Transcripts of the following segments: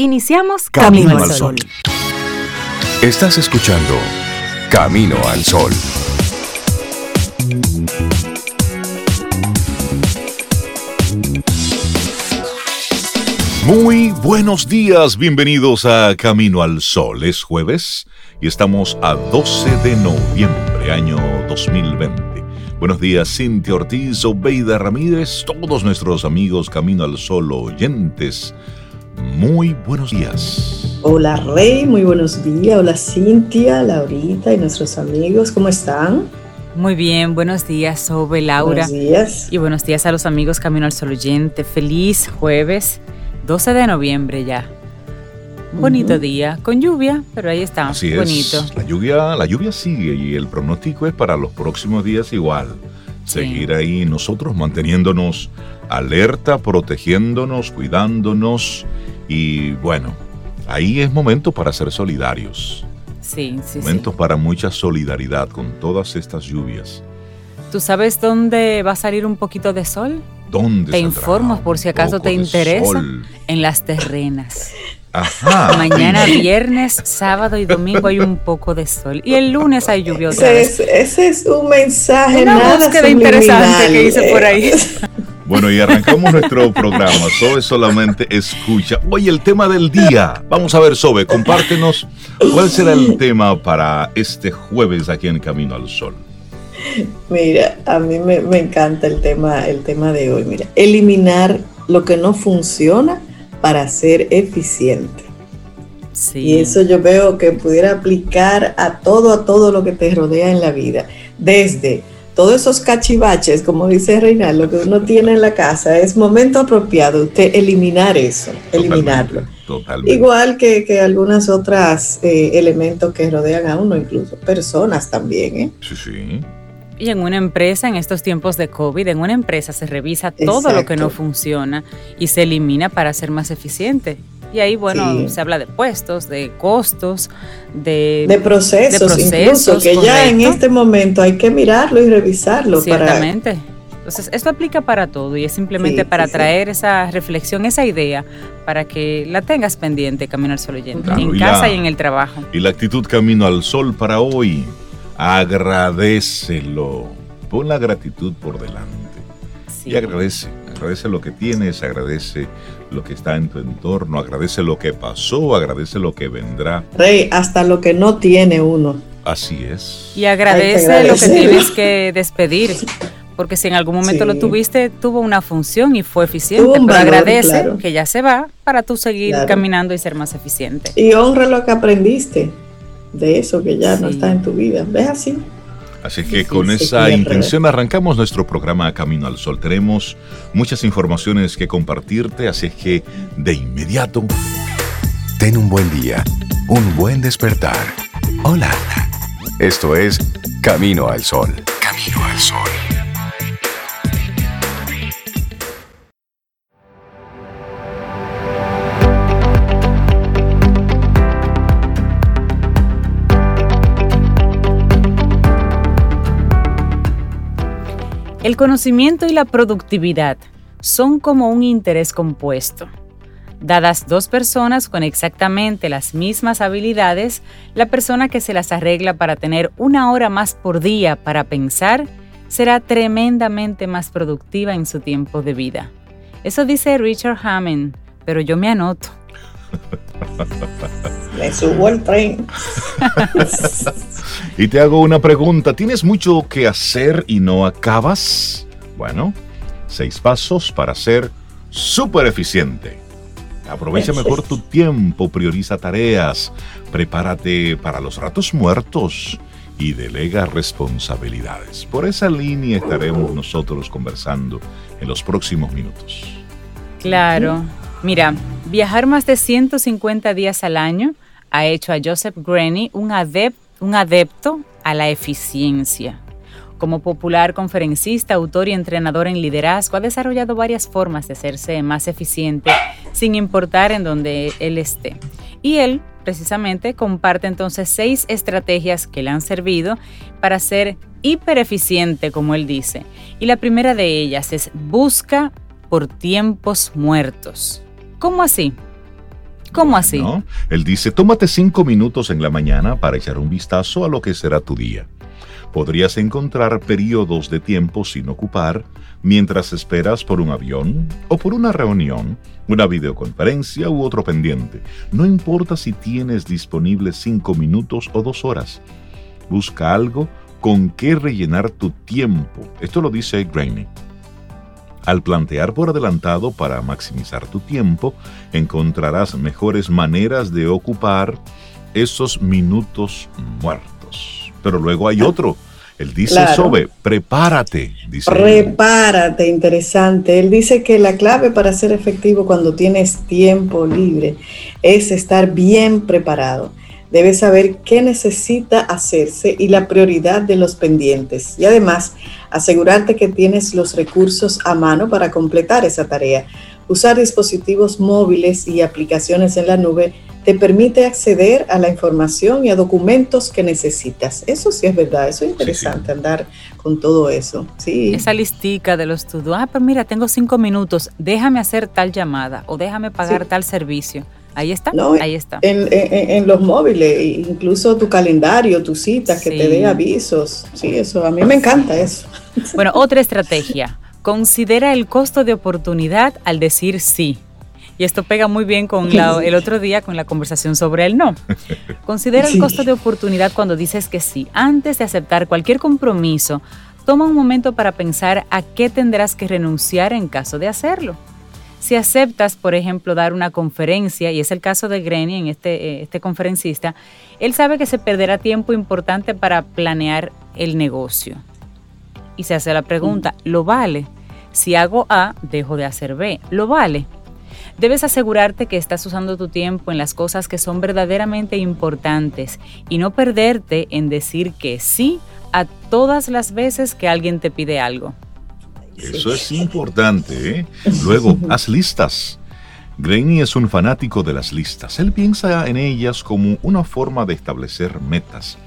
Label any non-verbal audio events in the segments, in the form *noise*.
Iniciamos Camino, al Sol. Estás escuchando Camino al Sol. Muy buenos días, bienvenidos a Camino al Sol. Es jueves y estamos a 12 de noviembre, año 2020. Buenos días, Cintia Ortiz, Obeida Ramírez, todos nuestros amigos Camino al Sol oyentes. Muy buenos días. Hola Rey, muy buenos días. Hola Cintia, Laurita y nuestros amigos, ¿cómo están? Muy bien, buenos días, Sobe, Laura. Buenos días. Y buenos días a los amigos Camino al Sol oyente. Feliz jueves, 12 de noviembre ya. Bonito día, con lluvia, pero ahí está, Así bonito. es. La lluvia, la lluvia sigue y el pronóstico es para los próximos días igual. Sí. Seguir ahí nosotros manteniéndonos alerta, protegiéndonos, cuidándonos y bueno, ahí es momento para ser solidarios. Sí, sí, sí. Momentos para mucha solidaridad con todas estas lluvias. ¿Tú sabes dónde va a salir un poquito de sol? ¿Dónde Te informo por si acaso te interesa. sol? En las terrenas. Ajá. *laughs* Mañana viernes, sábado y domingo hay un poco de sol. Y el lunes hay lluvia otra Ese vez. es, ese es un mensaje Una nada búsqueda interesante subliminal. que hice por ahí. *laughs* Bueno, y arrancamos nuestro programa. Sobe solamente escucha. Oye, el tema del día. Vamos a ver, Sobe, compártenos cuál será el tema para este jueves aquí en Camino al Sol. Mira, a mí me, me encanta el tema, el tema de hoy. Mira, eliminar lo que no funciona para ser eficiente. Sí. Y eso yo veo que pudiera aplicar a todo, a todo lo que te rodea en la vida. Desde todos esos cachivaches, como dice Reinaldo, que uno tiene en la casa, es momento apropiado usted eliminar eso, eliminarlo. Totalmente. Igual que, que algunas otras eh, elementos que rodean a uno, incluso personas también, ¿eh? Sí, sí. Y en una empresa, en estos tiempos de COVID, en una empresa se revisa todo lo que no funciona y se elimina para ser más eficiente. Y ahí, bueno, Sí. se habla de puestos, de costos, de... De procesos, de procesos, incluso, que ya en este momento hay que mirarlo y revisarlo para Ciertamente. Entonces, esto aplica para todo y es simplemente Sí, para sí, sí. traer esa reflexión, esa idea, para que la tengas pendiente, Camino al Sol oyente, Claro, en y casa la- y en el trabajo. Y la actitud Camino al Sol para hoy. Agradecelo. Pon la gratitud por delante. Sí. Y agradece. Agradece lo que tienes, agradece lo que está en tu entorno, agradece lo que pasó, agradece lo que vendrá. Rey, hasta lo que no tiene uno. Así es. Y agradece lo que tienes que despedir. Porque si en algún momento Sí. lo tuviste, tuvo una función y fue eficiente. Un pero valor, agradece claro. que ya se va para tú seguir Claro. caminando y ser más eficiente. Y honra lo que aprendiste de eso que ya no está en tu vida. ¿Ves así? Así que Sí, con sí, esa intención arrancamos nuestro programa Camino al Sol. Tenemos muchas informaciones que compartirte, así es que de inmediato Ten un buen día, un buen despertar. Hola. Esto es Camino al Sol. Camino al Sol. El conocimiento y la productividad son como un interés compuesto. Dadas dos personas con exactamente las mismas habilidades, la persona que se las arregla para tener una hora más por día para pensar será tremendamente más productiva en su tiempo de vida. Eso dice Richard Hammond, pero yo me anoto. Me subo al tren. *laughs* Y te hago una pregunta. ¿Tienes mucho que hacer y no acabas? Bueno, seis pasos para ser súper eficiente. Aprovecha mejor tu tiempo, prioriza tareas, prepárate para los ratos muertos y delega responsabilidades. Por esa línea estaremos nosotros conversando en los próximos minutos. Claro. Mira, viajar más de 150 días al año ha hecho a Joseph adep- un adepto a la eficiencia. Como popular conferencista, autor y entrenador en liderazgo, ha desarrollado varias formas de hacerse más eficiente sin importar en donde él esté. Y él, precisamente, comparte entonces seis estrategias que le han servido para ser hipereficiente, como él dice. Y la primera de ellas es busca por tiempos muertos. ¿Cómo así? ¿Cómo así? Él dice, tómate cinco minutos en la mañana para echar un vistazo a lo que será tu día. Podrías encontrar periodos de tiempo sin ocupar mientras esperas por un avión o por una reunión, una videoconferencia u otro pendiente. No importa si tienes disponibles cinco minutos o dos horas. Busca algo con qué rellenar tu tiempo. Esto lo dice Graney. Al plantear por adelantado para maximizar tu tiempo, encontrarás mejores maneras de ocupar esos minutos muertos. Pero luego hay otro. Él dice sobre, prepárate. Dice prepárate, interesante. Él dice que la clave para ser efectivo cuando tienes tiempo libre es estar bien preparado. Debes saber qué necesita hacerse y la prioridad de los pendientes. Y además, asegurarte que tienes los recursos a mano para completar esa tarea. Usar dispositivos móviles y aplicaciones en la nube te permite acceder a la información y a documentos que necesitas. Eso sí es verdad, eso es interesante andar con todo eso. Sí. Esa listica de los to Ah, pero mira, tengo cinco minutos, déjame hacer tal llamada o déjame pagar tal servicio. Ahí está, ahí está. En, los móviles, incluso tu calendario, tus citas, que te dé avisos. Sí, eso, a mí me encanta eso. *laughs* Bueno, otra estrategia. Considera el costo de oportunidad al decir sí. Y esto pega muy bien con *laughs* el otro día con la conversación sobre el no. Considera el costo de oportunidad cuando dices que sí. Antes de aceptar cualquier compromiso, toma un momento para pensar a qué tendrás que renunciar en caso de hacerlo. Si aceptas, por ejemplo, dar una conferencia, y es el caso de Granny, en este, eh, este conferencista, él sabe que se perderá tiempo importante para planear el negocio. Y se hace la pregunta, ¿lo vale? Si hago A, dejo de hacer B. ¿Lo vale? Debes asegurarte que estás usando tu tiempo en las cosas que son verdaderamente importantes y no perderte en decir que sí a todas las veces que alguien te pide algo. Eso es importante. ¿eh? Luego, *laughs* haz listas. Graney es un fanático de las listas. Él piensa en ellas como una forma de establecer metas.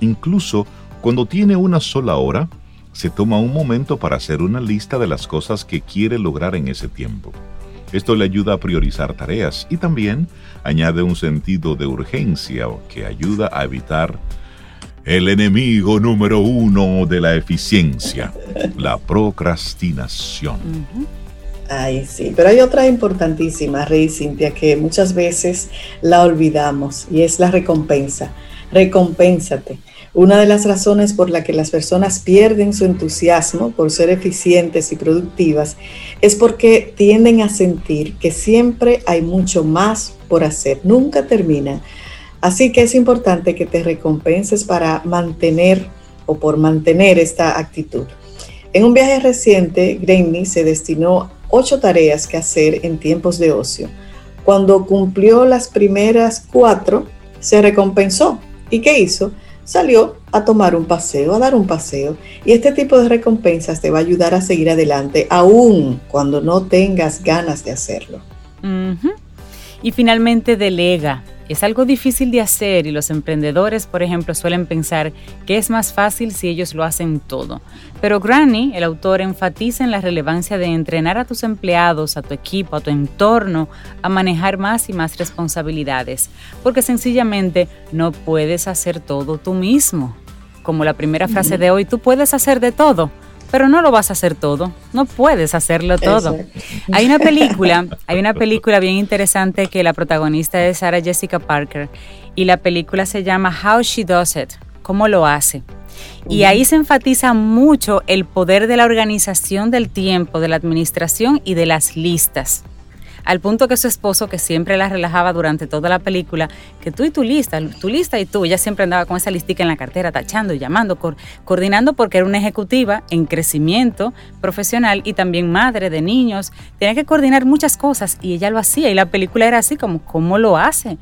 Incluso cuando tiene una sola hora, se toma un momento para hacer una lista de las cosas que quiere lograr en ese tiempo. Esto le ayuda a priorizar tareas y también añade un sentido de urgencia que ayuda a evitar el enemigo número uno de la eficiencia, la procrastinación. Ay, sí, pero hay otra importantísima, Rey Cintia, que muchas veces la olvidamos y es la recompensa. Recompénsate. Una de las razones por la que las personas pierden su entusiasmo por ser eficientes y productivas es porque tienden a sentir que siempre hay mucho más por hacer, nunca termina Así que es importante que te recompenses para mantener o por mantener esta actitud. En un viaje reciente, Granny se destinó ocho tareas que hacer en tiempos de ocio. Cuando cumplió las primeras cuatro, se recompensó. ¿Y qué hizo? Salió a tomar un paseo, a dar un paseo. Y este tipo de recompensas te va a ayudar a seguir adelante, aún cuando no tengas ganas de hacerlo. Y finalmente, delega. Es algo difícil de hacer y los emprendedores, por ejemplo, suelen pensar que es más fácil si ellos lo hacen todo. Pero Granny, el autor, enfatiza en la relevancia de entrenar a tus empleados, a tu equipo, a tu entorno, a manejar más y más responsabilidades, porque sencillamente no puedes hacer todo tú mismo. Como la primera frase de hoy, tú puedes hacer de todo pero no lo vas a hacer todo, no puedes hacerlo todo. Hay una película, hay una película bien interesante que la protagonista es Sarah Jessica Parker y la película se llama How She Does It, cómo lo hace. Y ahí se enfatiza mucho el poder de la organización del tiempo, de la administración y de las listas al punto que su esposo, que siempre la relajaba durante toda la película, que tú y tu lista, tu lista y tú, ella siempre andaba con esa listica en la cartera, tachando y llamando, coordinando porque era una ejecutiva en crecimiento profesional y también madre de niños, tenía que coordinar muchas cosas y ella lo hacía y la película era así como, ¿cómo lo hace?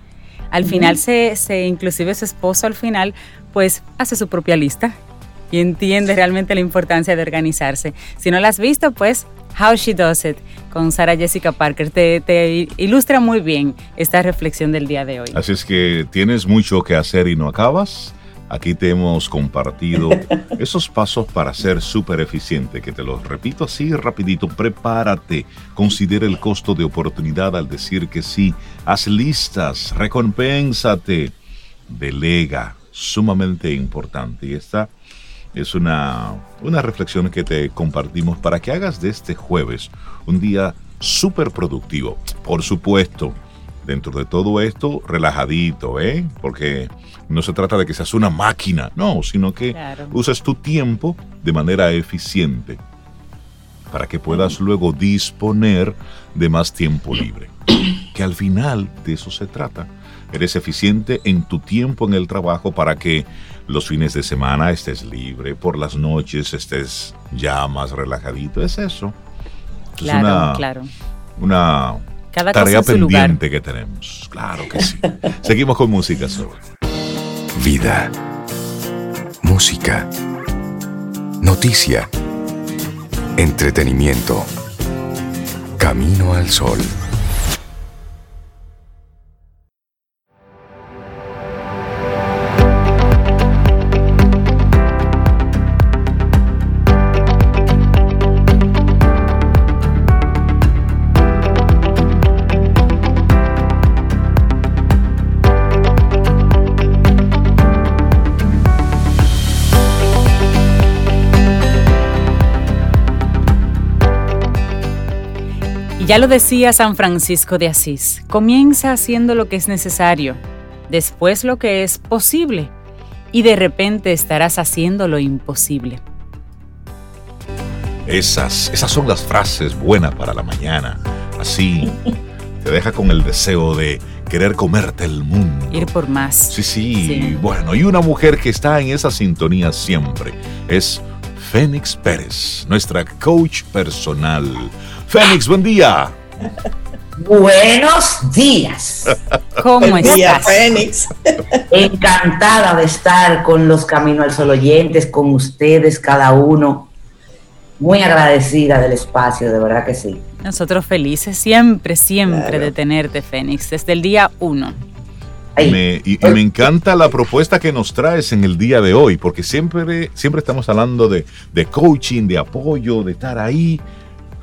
Al final se, se, inclusive su esposo al final, pues hace su propia lista y entiende realmente la importancia de organizarse. Si no la has visto, pues How She Does It con Sarah Jessica Parker. Te, ilustra muy bien esta reflexión del día de hoy. Así es que tienes mucho que hacer y no acabas. Aquí te hemos compartido *laughs* esos pasos para ser súper eficiente, que te los repito así rapidito. Prepárate, considera el costo de oportunidad al decir que sí, haz listas, recompénsate, delega, sumamente importante. Y esta es una, una reflexión que te compartimos para que hagas de este jueves un día súper productivo. Por supuesto, dentro de todo esto, relajadito, ¿eh? Porque no se trata de que seas una máquina, no, sino que uses tu tiempo de manera eficiente para que puedas luego disponer de más tiempo libre. *coughs* Que al final de eso se trata. Eres eficiente en tu tiempo en el trabajo para que los fines de semana estés libre, por las noches estés ya más relajadito. Es eso. Claro, una, claro. Una tarea pendiente que tenemos. Claro que sí. *laughs* Seguimos con música sobre. Vida. Música. Noticia. Entretenimiento. Camino al sol. Ya lo decía San Francisco de Asís, comienza haciendo lo que es necesario, después lo que es posible, y de repente estarás haciendo lo imposible. Esas, esas son las frases buenas para la mañana. Así te deja con el deseo de querer comerte el mundo. Ir por más. Sí, sí, sí. Bueno, y una mujer que está en esa sintonía siempre es Fénix Pérez, nuestra coach personal. Fénix, buen día. Buenos días. ¿Cómo estás? Fénix. Encantada de estar con los Camino al Sol oyentes, con ustedes, cada uno. Muy agradecida del espacio, de verdad que sí. Nosotros felices siempre, siempre de tenerte, Fénix, desde el día uno. Me, y, me encanta la propuesta que nos traes en el día de hoy, porque siempre, siempre estamos hablando de, de coaching, de apoyo, de estar ahí.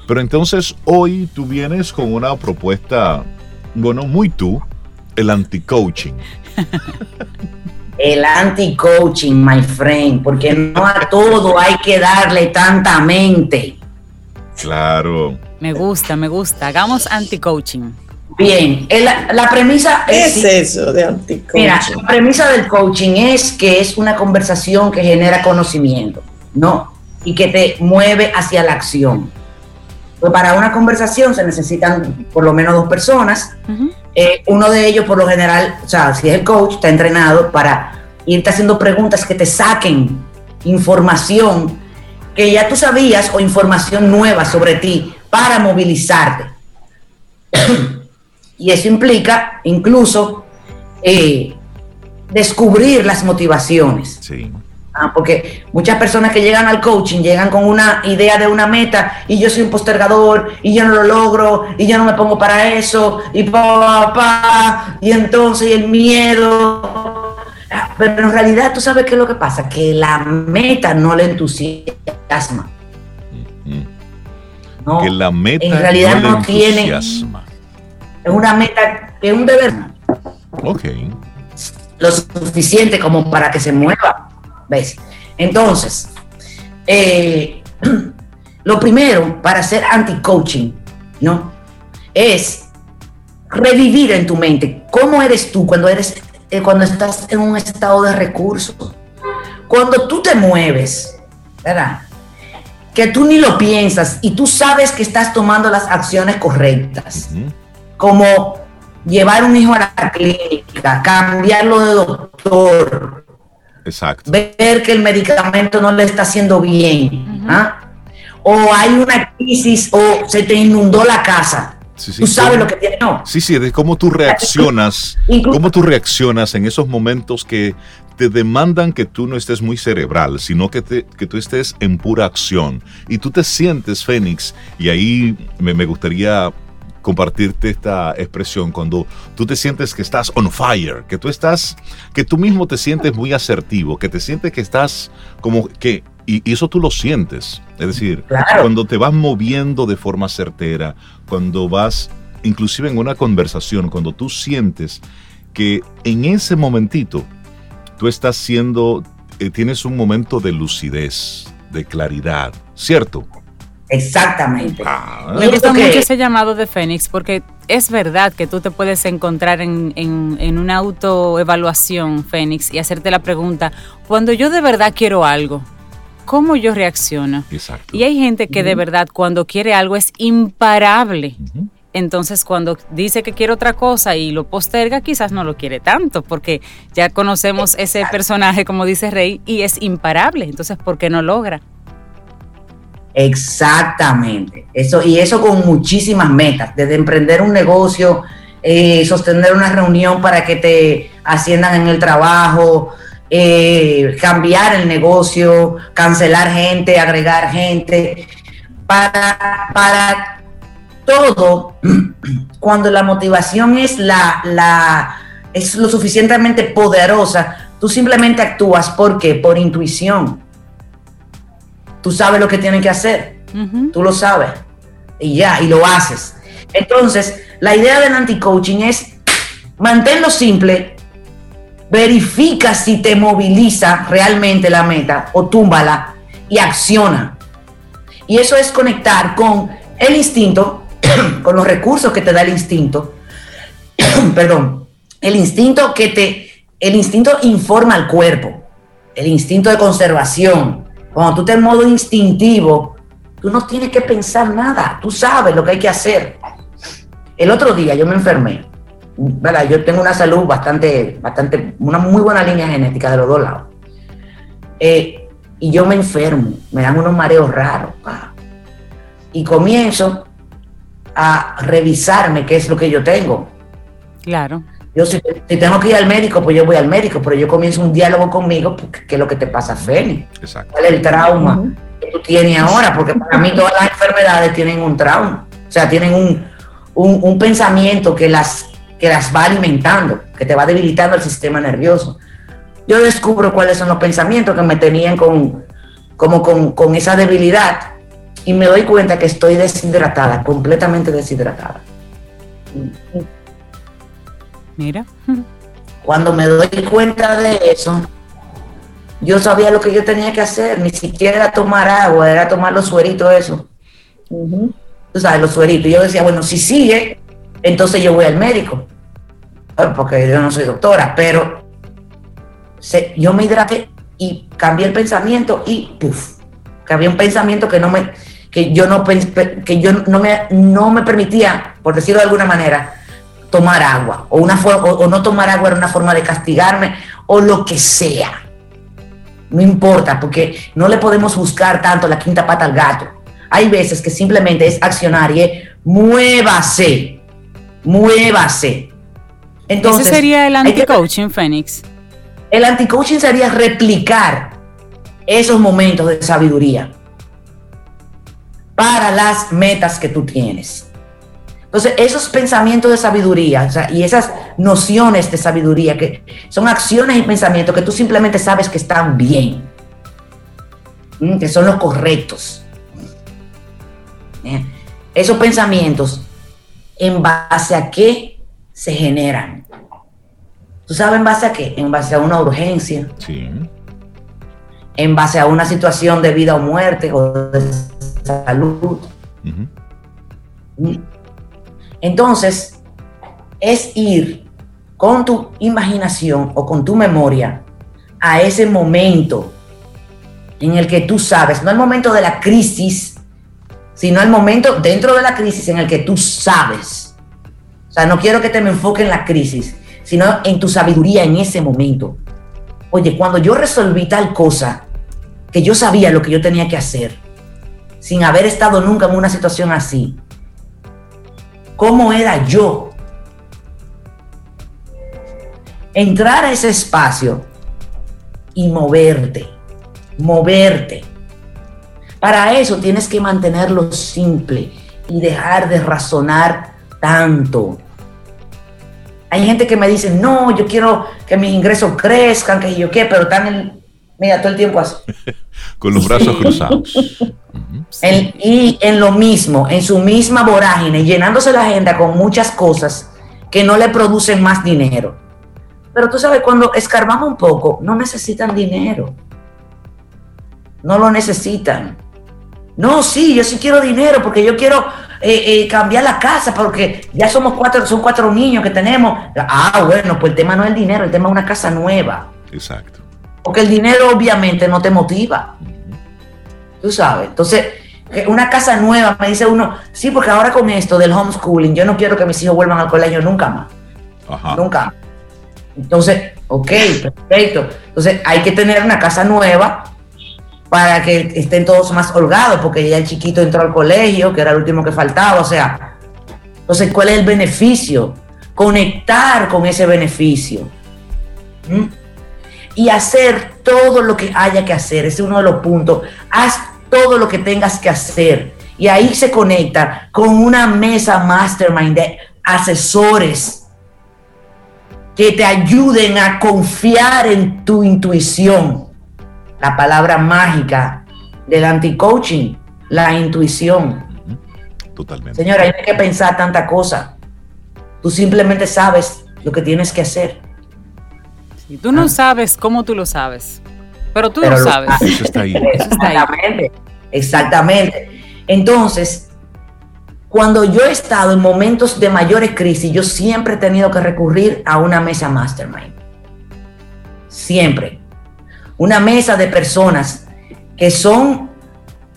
Pero entonces hoy tú vienes con una propuesta, bueno, muy tú, el anti-coaching. *laughs* El anti-coaching, my friend, porque no a todo hay que darle tanta mente. Claro. Me gusta, me gusta. Hagamos anti-coaching. Bien, la, premisa es... es eso de anti-coaching? Mira, la premisa del coaching es que es una conversación que genera conocimiento, ¿no? Y que te mueve hacia la acción. Pues para una conversación se necesitan por lo menos dos personas. Eh, uno de ellos, por lo general, o sea, si es el coach, está entrenado para irte haciendo preguntas que te saquen información que ya tú sabías o información nueva sobre ti para movilizarte. Y eso implica incluso eh, descubrir las motivaciones. Sí. Ah, porque muchas personas que llegan al coaching llegan con una idea de una meta y yo soy un postergador y yo no lo logro y yo no me pongo para eso y pa, y entonces el miedo. Ah, pero en realidad tú sabes qué es lo que pasa, que la meta no le entusiasma. No, que la meta en realidad no, tiene. Es una meta que es un deber. Ok. Lo suficiente como para que se mueva ¿Ves? Entonces, eh, *clears throat* lo primero para hacer anti-coaching, ¿no? Es revivir en tu mente cómo eres tú cuando, eres, eh, cuando estás en un estado de recurso. Cuando tú te mueves, ¿verdad? Que tú ni lo piensas y tú sabes que estás tomando las acciones correctas. Como llevar un hijo a la clínica, cambiarlo de doctor, Exacto. Ver que el medicamento no le está haciendo bien. ¿ah? O hay una crisis o se te inundó la casa. tú sabes lo que tiene, no. Sí, sí, de cómo tú reaccionas, cómo tú reaccionas en esos momentos que te demandan que tú no estés muy cerebral, sino que, te, que tú estés en pura acción. Y tú te sientes, Fénix, y ahí me, me gustaría compartirte esta expresión cuando tú te sientes que estás on fire, que tú estás, que tú mismo te sientes muy asertivo, que te sientes que estás como que, y, eso tú lo sientes. Es decir, cuando te vas moviendo de forma certera, cuando vas, inclusive en una conversación, cuando tú sientes que en ese momentito tú estás siendo, eh, tienes un momento de lucidez, de claridad, ¿cierto? Exactamente. Ah. Me gusta mucho ese llamado de Fénix porque es verdad que tú te puedes encontrar en, en, una autoevaluación, Fénix, y hacerte la pregunta, cuando yo de verdad quiero algo, ¿cómo yo reacciono? Exacto. Y hay gente que de verdad cuando quiere algo es imparable. Entonces cuando dice que quiere otra cosa y lo posterga, quizás no lo quiere tanto, porque ya conocemos ese personaje, como dice Rey, y es imparable. Entonces, ¿por qué no logra? Exactamente. Eso, y eso con muchísimas metas, desde emprender un negocio, eh, sostener una reunión para que te asciendan en el trabajo, eh, cambiar el negocio, cancelar gente, agregar gente, para, para todo, *clears throat* cuando la motivación es la, la es lo suficientemente poderosa, tú simplemente actúas. Porque por intuición tú sabes lo que tienes que hacer, tú lo sabes y ya, y lo haces. Entonces, la idea del anti-coaching es manténlo simple, verifica si te moviliza realmente la meta o túmbala y acciona. Y eso es conectar con el instinto, *clears throat* con los recursos que te da el instinto. *clears throat* Perdón, el instinto que te, el instinto informa al cuerpo, el instinto de conservación, cuando tú estás en modo instintivo, tú no tienes que pensar nada, tú sabes lo que hay que hacer. El otro día yo me enfermé, ¿verdad? Yo tengo una salud bastante, bastante, una muy buena línea genética de los dos lados. Eh, y yo me enfermo, me dan unos mareos raros. Y comienzo a revisarme qué es lo que yo tengo. Claro. Yo si, tengo que ir al médico, pues yo voy al médico, pero yo comienzo un diálogo conmigo, porque, ¿qué es lo que te pasa, Feli? ¿Cuál es el trauma que tú tienes ahora? Porque para mí todas las enfermedades tienen un trauma, o sea, tienen un, un, pensamiento que las, que las va alimentando, que te va debilitando el sistema nervioso. Yo descubro cuáles son los pensamientos que me tenían con, como con, con esa debilidad y me doy cuenta que estoy deshidratada, completamente deshidratada. Mira. Cuando me doy cuenta de eso, yo sabía lo que yo tenía que hacer, ni siquiera era tomar agua, era tomar los sueritos, eso. Tú sabes, los sueritos. Yo decía, bueno, si sigue, entonces yo voy al médico. Porque yo no soy doctora, pero yo me hidraté y cambié el pensamiento y puff, cambié un pensamiento que no me, que yo no, que yo no me, no me permitía, por decirlo de alguna manera, tomar agua o, una o, no tomar agua era una forma de castigarme o lo que sea. No importa, porque no le podemos buscar tanto la quinta pata al gato. Hay veces que simplemente es accionar y es muévase, muévase. Entonces, Ese sería el anti-coaching, Fénix. El anti-coaching sería replicar esos momentos de sabiduría para las metas que tú tienes. Entonces, esos pensamientos de sabiduría y esas nociones de sabiduría, que son acciones y pensamientos que tú simplemente sabes que están bien, que son los correctos. Esos pensamientos, ¿en base a qué se generan? ¿Tú sabes en base a qué? En base a una urgencia. Sí. En base a una situación de vida o muerte o de salud. Entonces, es ir con tu imaginación o con tu memoria a ese momento en el que tú sabes, no el momento de la crisis, sino el momento dentro de la crisis en el que tú sabes. O sea, no quiero que te me enfoque en la crisis, sino en tu sabiduría en ese momento. Oye, cuando yo resolví tal cosa, que yo sabía lo que yo tenía que hacer, sin haber estado nunca en una situación así, cómo era yo. Entrar a ese espacio y moverte, moverte. Para eso tienes que mantenerlo simple y dejar de razonar tanto. Hay gente que me dice, no, yo quiero que mis ingresos crezcan, que yo qué, pero están en, mira, todo el tiempo así. *laughs* Con los brazos cruzados. *laughs* y en lo mismo, en su misma vorágine, llenándose la agenda con muchas cosas que no le producen más dinero. Pero tú sabes, cuando escarbamos un poco, no necesitan dinero. No lo necesitan. No, sí, yo sí quiero dinero porque yo quiero eh, eh, cambiar la casa porque ya somos cuatro, son cuatro niños que tenemos. Ah, bueno, pues el tema no es el dinero, el tema es una casa nueva. Exacto. Porque el dinero obviamente no te motiva. Tú sabes. Entonces, una casa nueva, me dice uno, sí, porque ahora con esto del homeschooling, yo no quiero que mis hijos vuelvan al colegio nunca más. Ajá. Nunca. Entonces, ok, perfecto. Entonces, hay que tener una casa nueva para que estén todos más holgados, porque ya el chiquito entró al colegio, que era el último que faltaba, o sea, entonces, ¿cuál es el beneficio? Conectar con ese beneficio. ¿Mm? Y hacer todo lo que haya que hacer, ese es uno de los puntos. Haz todo lo que tengas que hacer. Y ahí se conecta con una mesa mastermind de asesores que te ayuden a confiar en tu intuición la palabra mágica del anti-coaching, la intuición. Totalmente. Señora, hay que pensar tanta cosa. Tú simplemente sabes lo que tienes que hacer. Tú no ah. sabes cómo tú lo sabes, pero tú lo sabes. Eso está ahí. Exactamente. Exactamente. Entonces, cuando yo he estado en momentos de mayores crisis, yo siempre he tenido que recurrir a una mesa mastermind. Siempre una mesa de personas que son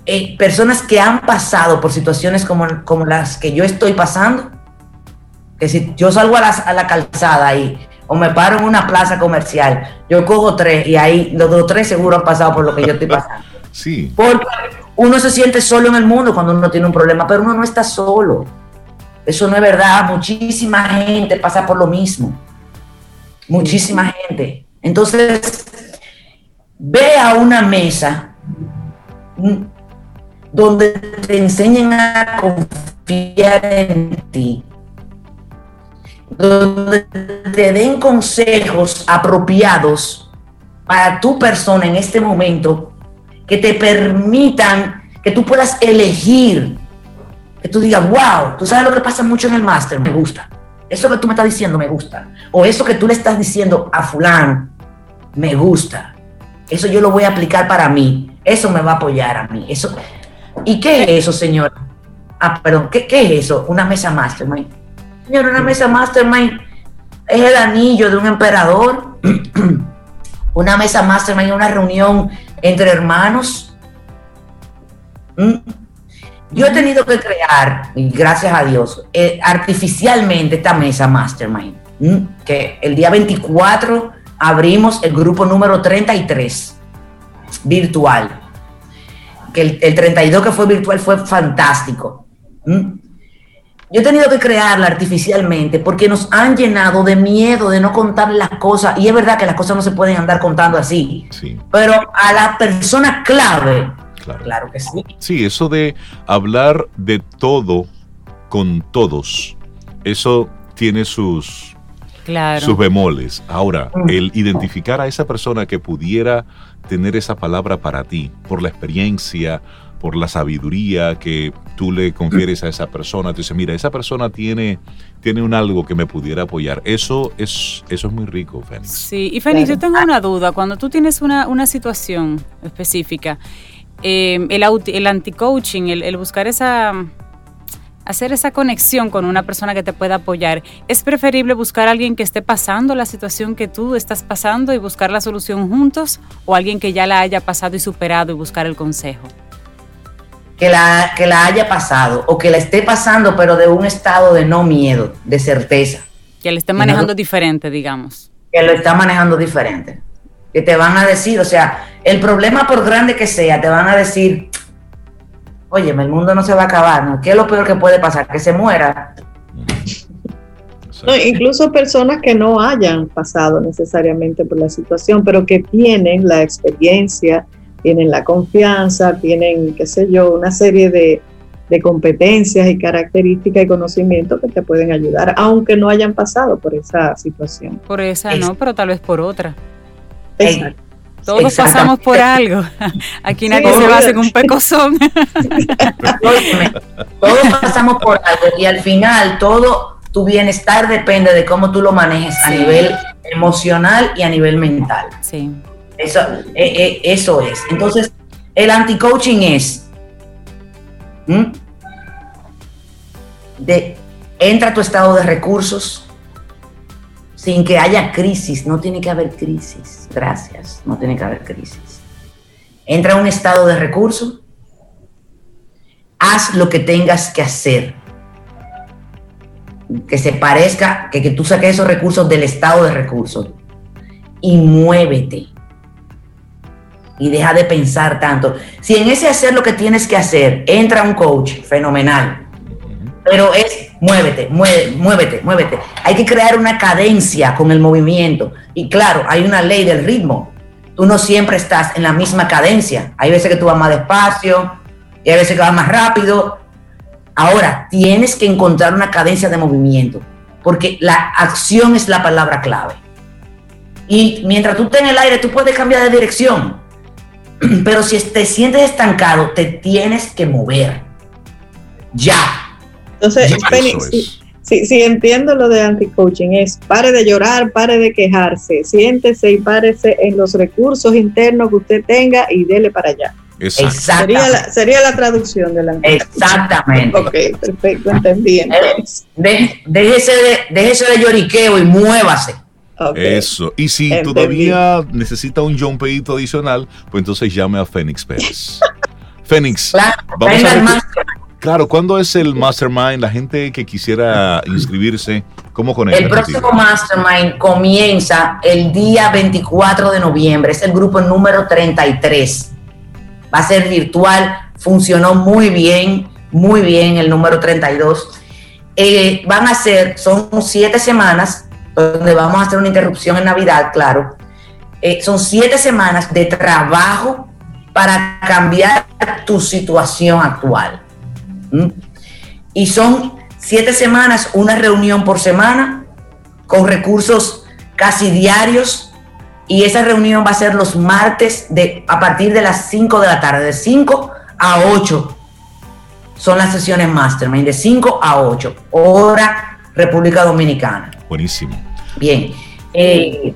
eh, personas que han pasado por situaciones como, como las que yo estoy pasando, que si yo salgo a la, a la calzada ahí o me paro en una plaza comercial, yo cojo tres y ahí los dos tres seguro han pasado por lo que yo estoy pasando. *laughs* Sí. Porque uno se siente solo en el mundo cuando uno tiene un problema, pero uno no está solo. Eso no es verdad. Muchísima gente pasa por lo mismo. Muchísima gente. Entonces, ve a una mesa donde te enseñen a confiar en ti, donde te den consejos apropiados para tu persona en este momento, que te permitan que tú puedas elegir, que tú digas, wow, tú sabes lo que pasa mucho en el máster, me gusta. Eso que tú me estás diciendo me gusta. O eso que tú le estás diciendo a fulano, me gusta eso yo lo voy a aplicar para mí. Eso me va a apoyar a mí. Eso. ¿Y qué es eso, señor? Ah, perdón, ¿qué, qué es eso? Una mesa mastermind. Señor, una mesa mastermind es el anillo de un emperador. *clears throat* una mesa mastermind es una reunión entre hermanos. ¿Mm? Yo he tenido que crear, y gracias a Dios, eh, artificialmente esta mesa mastermind, que el día 24 abrimos el grupo número 33 virtual. Que el, 32 que fue virtual fue fantástico. ¿Mm? Yo he tenido que crearla artificialmente porque nos han llenado de miedo de no contar las cosas. Y es verdad que las cosas no se pueden andar contando así. Pero a la persona clave, claro. claro que sí. Sí, eso de hablar de todo con todos, eso tiene sus, sus bemoles. Ahora, mm. el identificar a esa persona que pudiera tener esa palabra para ti, por la experiencia, por la sabiduría que tú le confieres a esa persona, tú dices, mira, esa persona tiene, tiene un algo que me pudiera apoyar. Eso es, eso es muy rico, Fénix. Sí, y Fénix, yo tengo una duda. Cuando tú tienes una, una situación específica, eh, el, el anti-coaching, el buscar esa hacer esa conexión con una persona que te pueda apoyar. Es preferible buscar a alguien que esté pasando la situación que tú estás pasando y buscar la solución juntos o alguien que ya la haya pasado y superado y buscar el consejo. Que la, que la haya pasado o que la esté pasando pero de un estado de no miedo, de certeza. Que la esté manejando diferente, digamos. Que lo está manejando diferente. Que te van a decir, o sea, el problema por grande que sea, te van a decir, Oye, el mundo no se va a acabar, ¿no? ¿Qué es lo peor que puede pasar? Que se muera. incluso personas que no hayan pasado necesariamente por la situación, pero que tienen la experiencia, tienen la confianza, tienen, qué sé yo, una serie de, de competencias y características y conocimientos que te pueden ayudar, aunque no hayan pasado por esa situación. Por esa no, pero tal vez por otra. Exacto. Todos pasamos por algo. *laughs* Aquí nadie se va a hacer un pecozón. *laughs* Todos pasamos por algo y al final todo tu bienestar depende de cómo tú lo manejes a nivel emocional y a nivel mental. Sí. Eso, eh, eh, eso es. Entonces, el anti-coaching es de entra a tu estado de recursos sin que haya crisis. No tiene que haber crisis. Gracias. No tiene que haber crisis. Entra a un estado de recursos. Haz lo que tengas que hacer. Que se parezca, que, que tú saques esos recursos del estado de recursos. Y muévete y deja de pensar tanto. Si en ese hacer lo que tienes que hacer entra un coach, fenomenal. Pero es muévete, muévete, muévete, muévete. Hay que crear una cadencia con el movimiento. Y claro, hay una ley del ritmo. Tú no siempre estás en la misma cadencia. Hay veces que tú vas más despacio y hay veces que vas más rápido. Ahora, tienes que encontrar una cadencia de movimiento, porque la acción es la palabra clave. Y mientras tú estés en el aire, tú puedes cambiar de dirección *clears throat* pero si te sientes estancado, te tienes que mover. Ya. Entonces, si, entiendo lo de anti-coaching, es pare de llorar, pare de quejarse, siéntese y párese en los recursos internos que usted tenga y dele para allá. Sería la, sería la traducción de la Exactamente. Ok, perfecto, entendí. Eh, déjese de, déjese de lloriqueo y muévase. Eso. Y si todavía necesita un John Pedito adicional, pues entonces llame a Fénix Pérez. *laughs* Fénix, vamos a ver. Claro, ¿cuándo es el Mastermind? La gente que quisiera inscribirse, ¿cómo conecta? El próximo Mastermind comienza el día 24 de noviembre. Es el grupo número 33. Va a ser virtual. Funcionó muy bien, muy bien el número 32. Eh, van a ser, son siete semanas donde vamos a hacer una interrupción en Navidad, claro. Eh, son siete semanas de trabajo para cambiar tu situación actual. Y son siete semanas, una reunión por semana, con recursos casi diarios. Y esa reunión va a ser los martes de, a partir de las 5 de la tarde, de 5 a 8 son las sesiones Mastermind, de 5 a 8, hora República Dominicana. Buenísimo. Bien. Eh,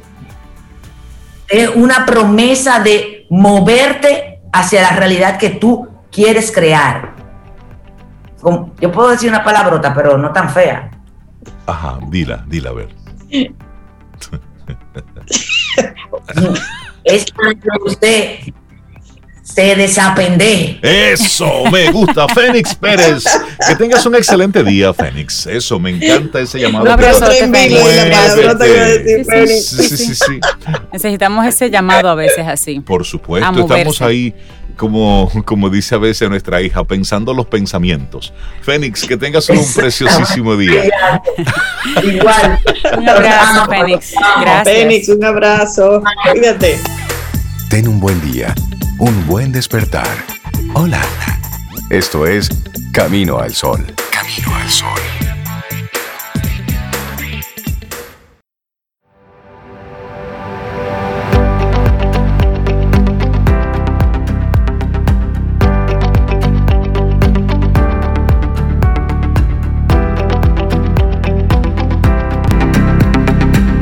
es una promesa de moverte hacia la realidad que tú quieres crear. Yo puedo decir una palabrota, pero no tan fea. Ajá, dila, dila, a ver. *laughs* es para que usted se desapende. Eso, me gusta, *laughs* Fénix Pérez. Que tengas un excelente día, Fénix. Eso, me encanta ese llamado. Un abrazo, sí, sí, sí, Necesitamos ese llamado a veces así. Por supuesto, estamos ahí. Como, como dice a veces nuestra hija, pensando los pensamientos. Fénix, que tengas un preciosísimo día. Igual. Un abrazo, Fénix. Gracias. Fénix, un abrazo. Cuídate. Ten un buen día un buen despertar. Hola. Esto es Camino al Sol. Camino al Sol.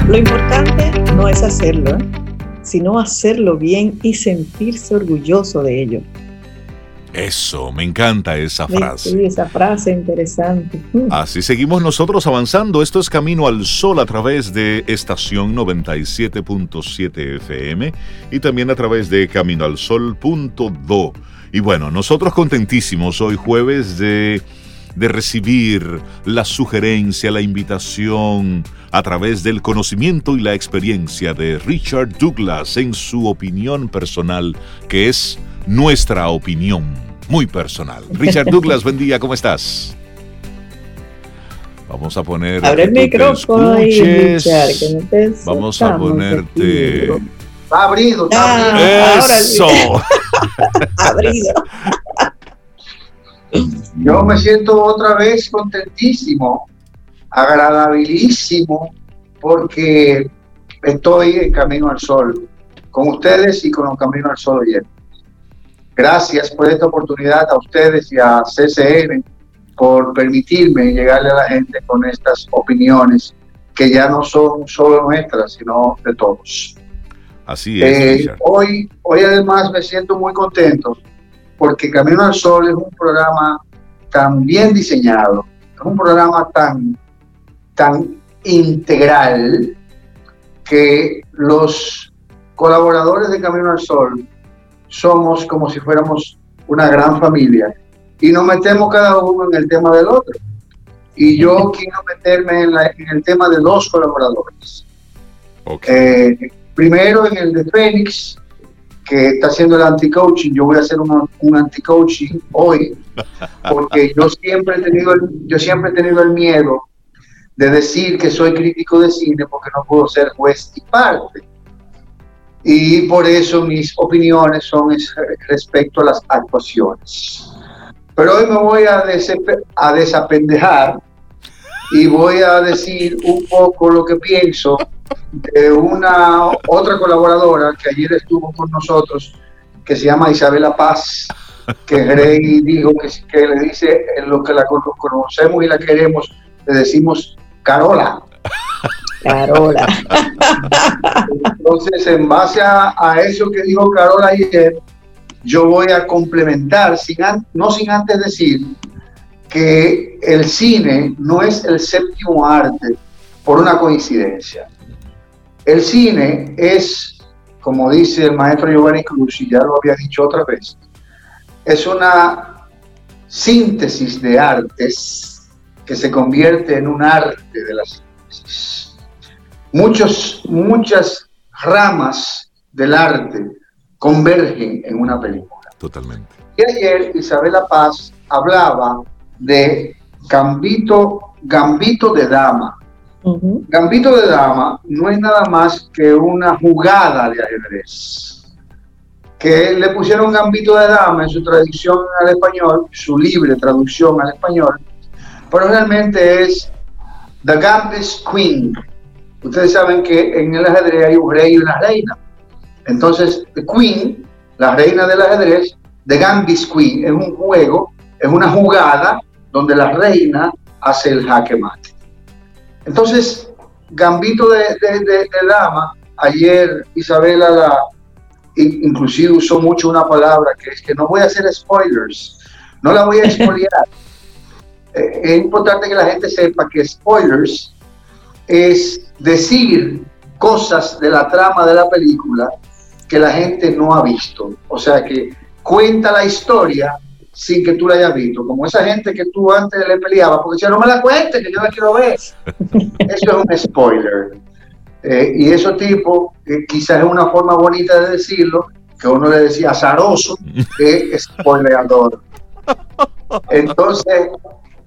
Lo importante no es hacerlo, ¿eh? Sino hacerlo bien y sentirse orgulloso de ello. Eso, me encanta esa frase. Sí, esa frase interesante. Mm. Así seguimos nosotros avanzando. Esto es Camino al Sol a través de estación 97.7 FM y también a través de caminoalsol.do. Y bueno, nosotros contentísimos hoy jueves de de recibir la sugerencia, la invitación a través del conocimiento y la experiencia de Richard Douglas en su opinión personal, que es nuestra opinión muy personal. Richard Douglas, buen día, ¿cómo estás? Vamos a poner. Abre el micrófono Richard, Vamos a ponerte. Está abrido, está abrido. Eso. *laughs* abrido. Yo me siento otra vez contentísimo, agradabilísimo, porque estoy en Camino al Sol, con ustedes y con el Camino al Sol oyente. Gracias por esta oportunidad a ustedes y a CCN por permitirme llegarle a la gente con estas opiniones que ya no son solo nuestras, sino de todos. Así es. Eh, hoy, hoy además me siento muy contento porque Camino al Sol es un programa tan bien diseñado, es un programa tan, tan integral que los colaboradores de Camino al Sol somos como si fuéramos una gran familia y nos metemos cada uno en el tema del otro. Y yo *laughs* quiero meterme en, el tema de dos colaboradores. Eh, primero en el de Fénix, que está haciendo el anti-coaching. Yo voy a hacer un, un anti-coaching hoy, *laughs* porque yo siempre, he tenido el, yo siempre he tenido el miedo de decir que soy crítico de cine porque no puedo ser juez y parte. Y por eso mis opiniones son respecto a las actuaciones. Pero hoy me voy a, a desapendejar y voy a decir un poco lo que pienso de una otra colaboradora que ayer estuvo con nosotros, que se llama Isabela Paz, que Grey dijo que, que le dice en lo que la conocemos y la queremos, le decimos Carola. *laughs* Carola. Entonces, en base a, a, eso que dijo Carola ayer, yo voy a complementar, sin no sin antes decir que el cine no es el séptimo arte por una coincidencia. El cine es, como dice el maestro Giovanni Cruz, y ya lo había dicho otra vez, es una síntesis de artes que se convierte en un arte de la síntesis. Muchos, muchas ramas del arte convergen en una película. Totalmente. Y ayer Isabela Paz hablaba de Gambito, Gambito de Dama. Gambito de Dama no es nada más que una jugada de ajedrez. Que le pusieron Gambito de Dama en su traducción al español, su libre traducción al español, pero realmente es The Gambit Queen. Ustedes saben que en el ajedrez hay un rey y una reina. Entonces, The Queen, la reina del ajedrez, The Gambit Queen, es un juego, es una jugada donde la reina hace el jaque mate. Entonces, Gambito de, Dama, ayer Isabela la, inclusive usó mucho una palabra que es que no voy a hacer spoilers, no la voy a *laughs* spoilear. Eh, es importante que la gente sepa que spoilers es decir cosas de la trama de la película que la gente no ha visto. O sea que cuenta la historia sin que tú la hayas visto, como esa gente que tú antes le peleabas, porque decía, no me la cuentes, que yo la quiero ver. *laughs* Eso es un spoiler. Eh, y eso tipo, eh, quizás es una forma bonita de decirlo, que uno le decía azaroso, que es spoileador. *laughs* Entonces,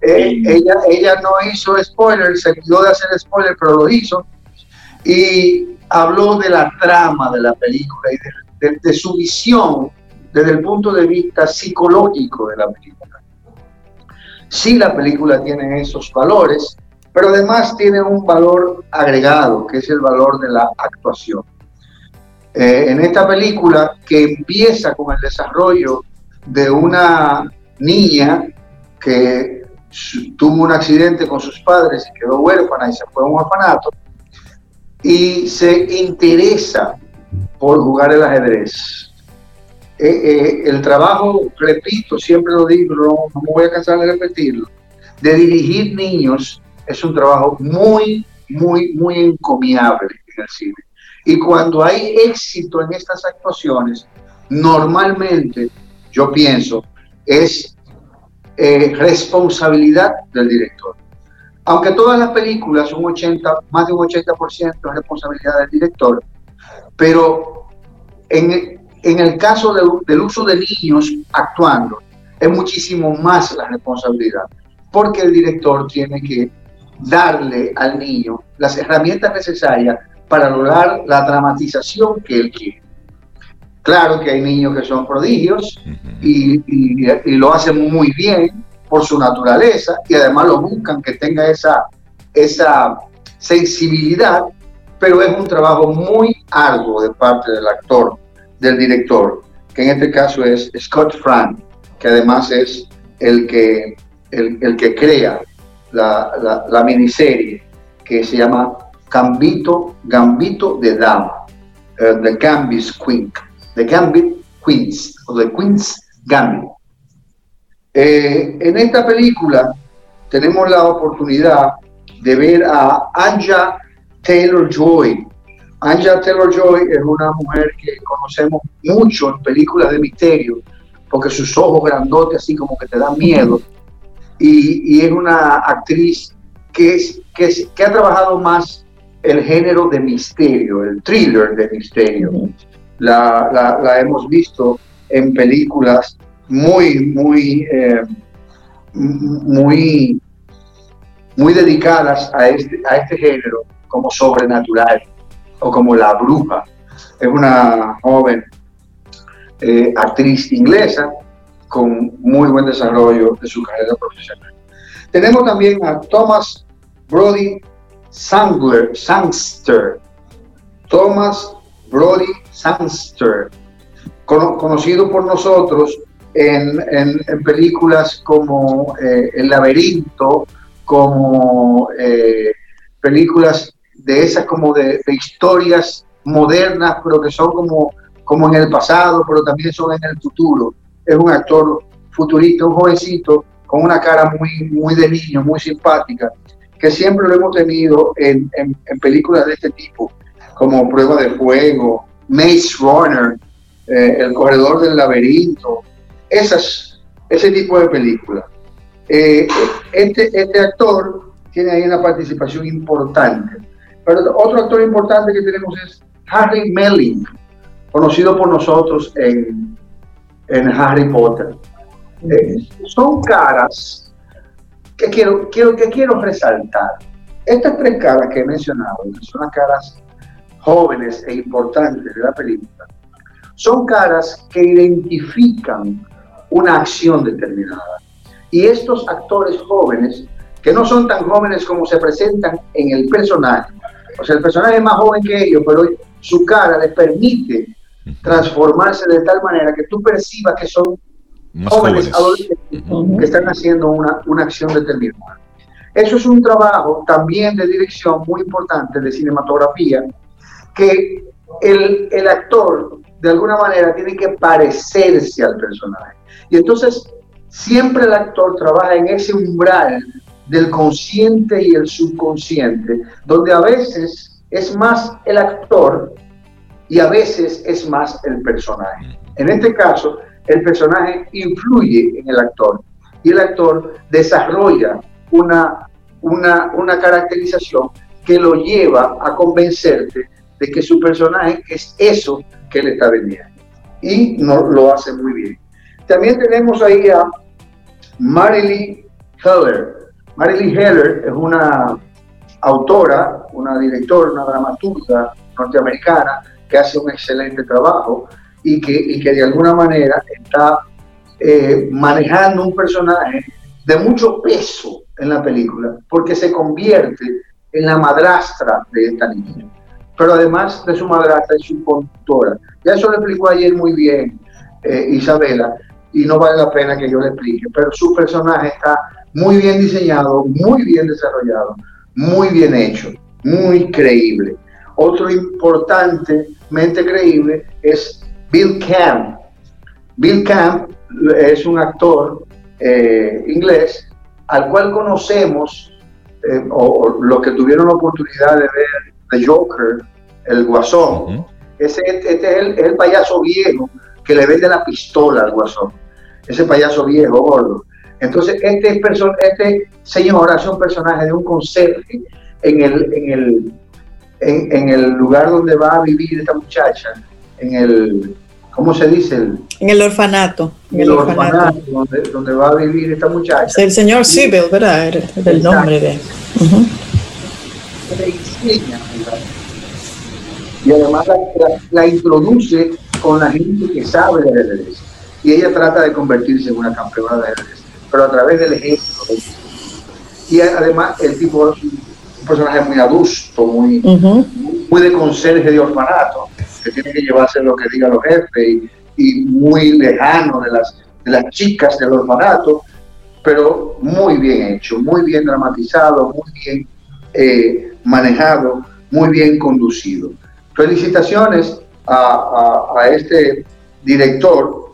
eh, ella, ella no hizo spoiler, se olvidó de hacer spoiler, pero lo hizo. Y habló de la trama de la película y de su visión desde el punto de vista psicológico de la película. Sí, la película tiene esos valores, pero además tiene un valor agregado, que es el valor de la actuación. Eh, en esta película, que empieza con el desarrollo de una niña que tuvo un accidente con sus padres y quedó huérfana y se fue a un orfanato, y se interesa por jugar el ajedrez. Eh, eh, el trabajo, repito, siempre lo digo, no, no, me voy a cansar de repetirlo, de dirigir niños es un trabajo muy, muy, muy encomiable en el cine. Y cuando hay éxito en estas actuaciones, normalmente, yo pienso, es eh, responsabilidad del director. Aunque todas las películas, un 80, más de un 80% es responsabilidad del director, pero en, en el caso del uso de niños actuando, es muchísimo más la responsabilidad, porque el director tiene que darle al niño las herramientas necesarias para lograr la dramatización que él quiere. Claro que hay niños que son prodigios y, lo hacen muy bien, por su naturaleza y además lo buscan que tenga esa, esa sensibilidad, pero es un trabajo muy arduo de parte del actor, del director, que en este caso es Scott Frank, que además es el que, el, que crea la, la, miniserie que se llama Gambito, Gambito de Dama, uh, The Gambit Queen, The Gambit Queens, o The Queen's Gambit. Eh, en esta película tenemos la oportunidad de ver a Anja Taylor Joy. Anja Taylor Joy es una mujer que conocemos mucho en películas de misterio, porque sus ojos grandotes así como que te dan miedo. Y, es una actriz que, es, que, ha trabajado más el género de misterio, el thriller de misterio. La, la hemos visto en películas muy, muy, eh, muy, muy dedicadas a este, a este género como sobrenatural o como la bruja. Es una joven eh, actriz inglesa con muy buen desarrollo de su carrera profesional. Tenemos también a Thomas Brody Sangster. Thomas Brody Sangster, conocido por nosotros en, películas como eh, El laberinto, como eh, películas de esas como de, historias modernas, pero que son como, como en el pasado, pero también son en el futuro. Es un actor futurista, un jovencito con una cara muy, muy de niño, muy simpática, que siempre lo hemos tenido en, en, películas de este tipo, como Prueba de Fuego, Maze Runner, eh, El Corredor del Laberinto, esas, ese tipo de películas. Eh, este, este actor tiene ahí una participación importante. Pero otro actor importante que tenemos es Harry Melling, conocido por nosotros en, en Harry Potter. Eh, son caras que quiero, quiero, que quiero resaltar. Estas tres caras que he mencionado, que son las caras jóvenes e importantes de la película, son caras que identifican una acción determinada. Y estos actores jóvenes, que no son tan jóvenes como se presentan en el personaje, o sea, el personaje es más joven que ellos, pero su cara les permite transformarse de tal manera que tú percibas que son jóvenes, adolescentes que están haciendo una, una acción determinada. Eso es un trabajo también de dirección muy importante, de cinematografía, que el, el actor de alguna manera tiene que parecerse al personaje. Y entonces siempre el actor trabaja en ese umbral del consciente y el subconsciente, donde a veces es más el actor y a veces es más el personaje. En este caso, el personaje influye en el actor y el actor desarrolla una, una, una caracterización que lo lleva a convencerte de que su personaje es eso que le está vendiendo. Y no, lo hace muy bien. También tenemos ahí a Marilyn Heller. Marilyn Heller es una autora, una directora, una dramaturga norteamericana que hace un excelente trabajo y que, que de alguna manera está eh, manejando un personaje de mucho peso en la película, porque se convierte en la madrastra de esta niña. Pero además de su madrastra, es su conductora. Ya eso lo explicó ayer muy bien eh, Isabela, y no vale la pena que yo le explique, pero su personaje está muy bien diseñado, muy bien desarrollado, muy bien hecho, muy creíble. Otro importantemente creíble es Bill Camp. Bill Camp es un actor eh, inglés al cual conocemos, eh, o, los que tuvieron la oportunidad de ver The Joker, el Guasón. Ese, este es el, el payaso viejo que le vende la pistola al Guasón ese payaso viejo, gordo. Entonces, este, este señor hace un personaje de un conserje en el, en el, en, el lugar donde va a vivir esta muchacha, en el, ¿cómo se dice? en el orfanato. En el, orfanato, donde, va a vivir esta muchacha. el señor Sibyl, ¿verdad? el nombre de... Y además la, introduce con la gente que sabe de ajedrez y ella trata de convertirse en una campeona de ajedrez. pero a través del ejemplo. Y además el tipo es un personaje muy adusto, muy, muy de conserje de orfanato, que tiene que llevarse lo que digan los jefes y, muy lejano de las, de las chicas del orfanato, pero muy bien hecho, muy bien dramatizado, muy bien eh, manejado, muy bien conducido. Felicitaciones a, este director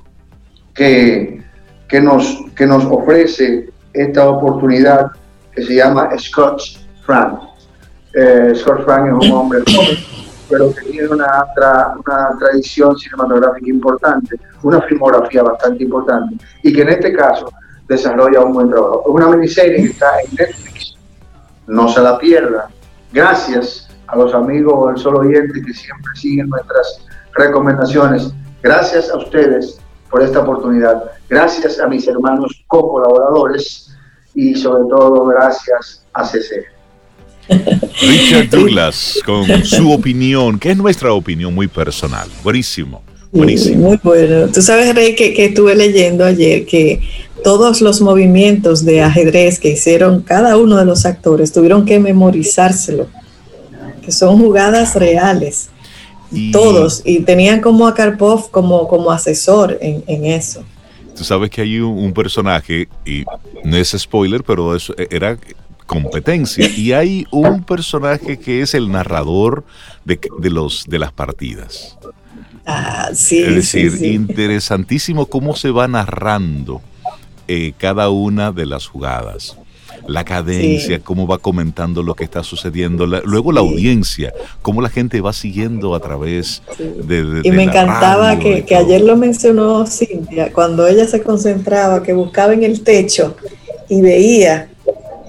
que, que, nos, que nos ofrece esta oportunidad que se llama Scott Frank. Eh, Scott Frank es un hombre joven, pero que tiene una, una tradición cinematográfica importante, una filmografía bastante importante, y que en este caso desarrolla un buen trabajo. Es una miniserie que está en Netflix, no se la pierda. Gracias a los amigos del Solo Oyente que siempre siguen nuestras recomendaciones. Gracias a ustedes por esta oportunidad. Gracias a mis hermanos co-colaboradores y sobre todo gracias a CC. *laughs* Richard Douglas con su opinión, que es nuestra opinión muy personal. Buenísimo. Buenísimo. Muy bueno. Tú sabes, Rey, que, que estuve leyendo ayer que todos los movimientos de ajedrez que hicieron cada uno de los actores tuvieron que memorizárselo, que son jugadas reales. todos, y tenían como a Karpov como, como asesor en, eso. Tú sabes que hay un, personaje, y no es spoiler, pero eso era competencia, y hay un personaje que es el narrador de, los, de las partidas. Ah, sí, es decir, interesantísimo cómo se va narrando eh, cada una de las jugadas. La cadencia, cómo va comentando lo que está sucediendo, luego la audiencia, cómo la gente va siguiendo a través de, Y me encantaba que, ayer lo mencionó Cintia, cuando ella se concentraba, que buscaba en el techo y veía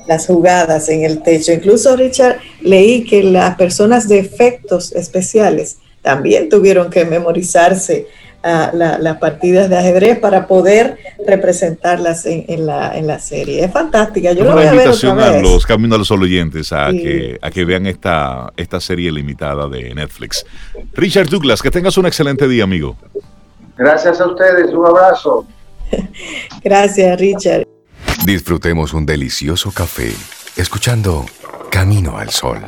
las jugadas en el techo. Incluso, Richard, leí que las personas de efectos especiales también tuvieron que memorizarse las partidas de ajedrez para poder representarlas en, la, en la serie. Es fantástica. Yo Una lo voy invitación a, los Caminos a los oyentes a, que, a que vean esta, esta serie limitada de Netflix. Richard Douglas, que tengas un excelente día, amigo. Gracias a ustedes, un abrazo. *laughs* Gracias, Richard. Disfrutemos un delicioso café escuchando Camino al Sol.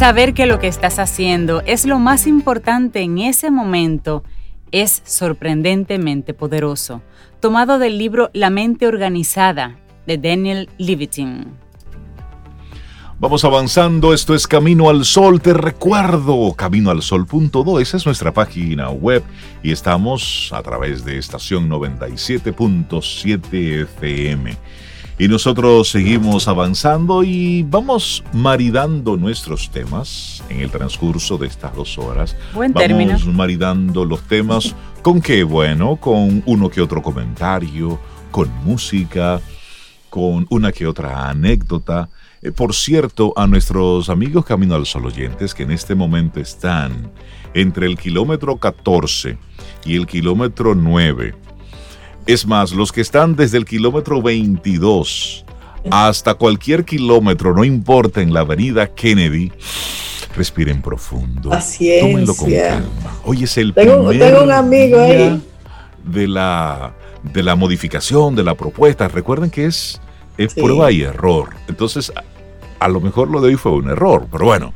Saber que lo que estás haciendo es lo más importante en ese momento es sorprendentemente poderoso, tomado del libro La mente organizada de Daniel Levitin. Vamos avanzando, esto es Camino al Sol, te recuerdo, caminoalsol.do, esa es nuestra página web y estamos a través de estación 97.7 FM. Y nosotros seguimos avanzando y vamos maridando nuestros temas en el transcurso de estas dos horas. Buen vamos maridando los temas con qué, bueno, con uno que otro comentario, con música, con una que otra anécdota. Eh, por cierto, a nuestros amigos Camino al Sol oyentes que en este momento están entre el kilómetro 14 y el kilómetro 9 es más, los que están desde el kilómetro 22 hasta cualquier kilómetro, no importa en la avenida Kennedy, respiren profundo. Tómenlo con calma. Hoy es el tengo, primer un amigo ahí. de la de la modificación de la propuesta. Recuerden que es, es prueba y error. Entonces, a lo mejor lo de hoy fue un error, pero bueno,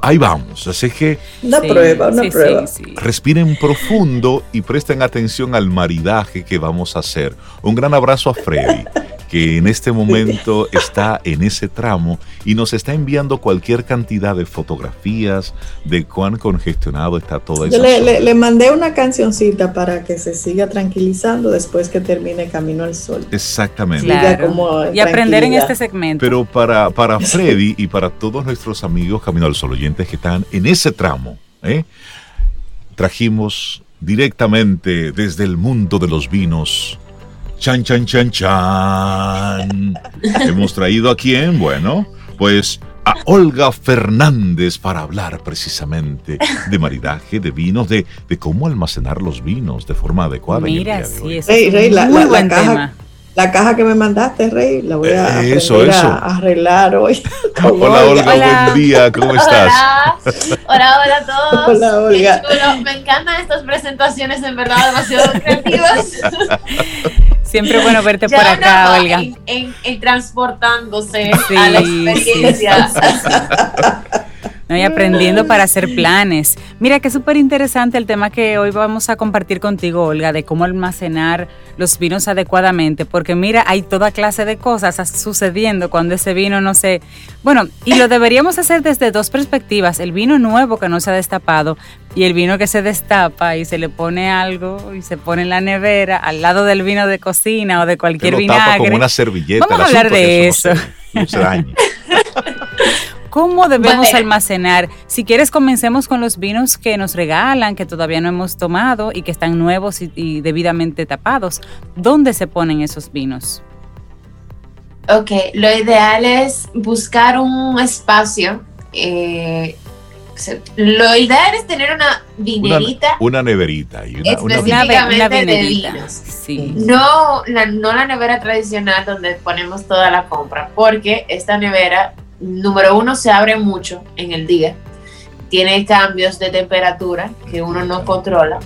ahí vamos. Así que... Una prueba, una prueba. respiren profundo y presten atención al maridaje que vamos a hacer. Un gran abrazo a Freddy que en este momento está en ese tramo y nos está enviando cualquier cantidad de fotografías de cuán congestionado está todo eso. Le, le, mandé una cancioncita para que se siga tranquilizando después que termine Camino al Sol. Exactamente. y aprender en este segmento. Pero para, para *laughs* Freddy y para todos nuestros amigos Camino al Sol oyentes que están en ese tramo, ¿eh? trajimos directamente desde el mundo de los vinos Chan, chan, chan, chan. Hemos traído a quién? Bueno, pues a Olga Fernández para hablar precisamente de maridaje, de vinos, de, de cómo almacenar los vinos de forma adecuada. Mira, sí, es Rey, Rey, la- muy la- la buen caja- tema. La caja que me mandaste, Rey, la voy a, Eh, eso, aprender eso. a- a arreglar hoy. *laughs* Hola Olga, Hola. buen día, ¿cómo estás? Hola, hola, hola a todos. Hola, Olga. Qué chulo. Me encantan estas presentaciones, en verdad, demasiado creativas. *laughs* Siempre bueno verte Ya por acá, va Olga. En, en- en transportándose Sí, a la sí, experiencia. *laughs* ¿no? Y aprendiendo para hacer planes. Mira que súper interesante el tema que hoy vamos a compartir contigo, Olga, de cómo almacenar los vinos adecuadamente, porque mira, hay toda clase de cosas sucediendo cuando ese vino no se... Bueno, y lo deberíamos hacer desde dos perspectivas, el vino nuevo que no se ha destapado y el vino que se destapa y se le pone algo y se pone en la nevera al lado del vino de cocina o de cualquier tapa vinagre. con una servilleta. Vamos a hablar de eso. no se- no se dañe. *laughs* ¿Cómo debemos Bueno. almacenar? Si quieres, comencemos con los vinos que nos regalan, que todavía no hemos tomado y que están nuevos y, y debidamente tapados. ¿Dónde se ponen esos vinos? Ok, lo ideal es buscar un espacio. eh, lo ideal es tener una vinerita, Una neverita y una, una Específica. Una, una Específicamente de vinerita. vinos. Sí. no la, no la nevera tradicional donde ponemos toda la compra, porque esta nevera, número uno, se abre mucho en el día. Tiene cambios de temperatura que uno no controla.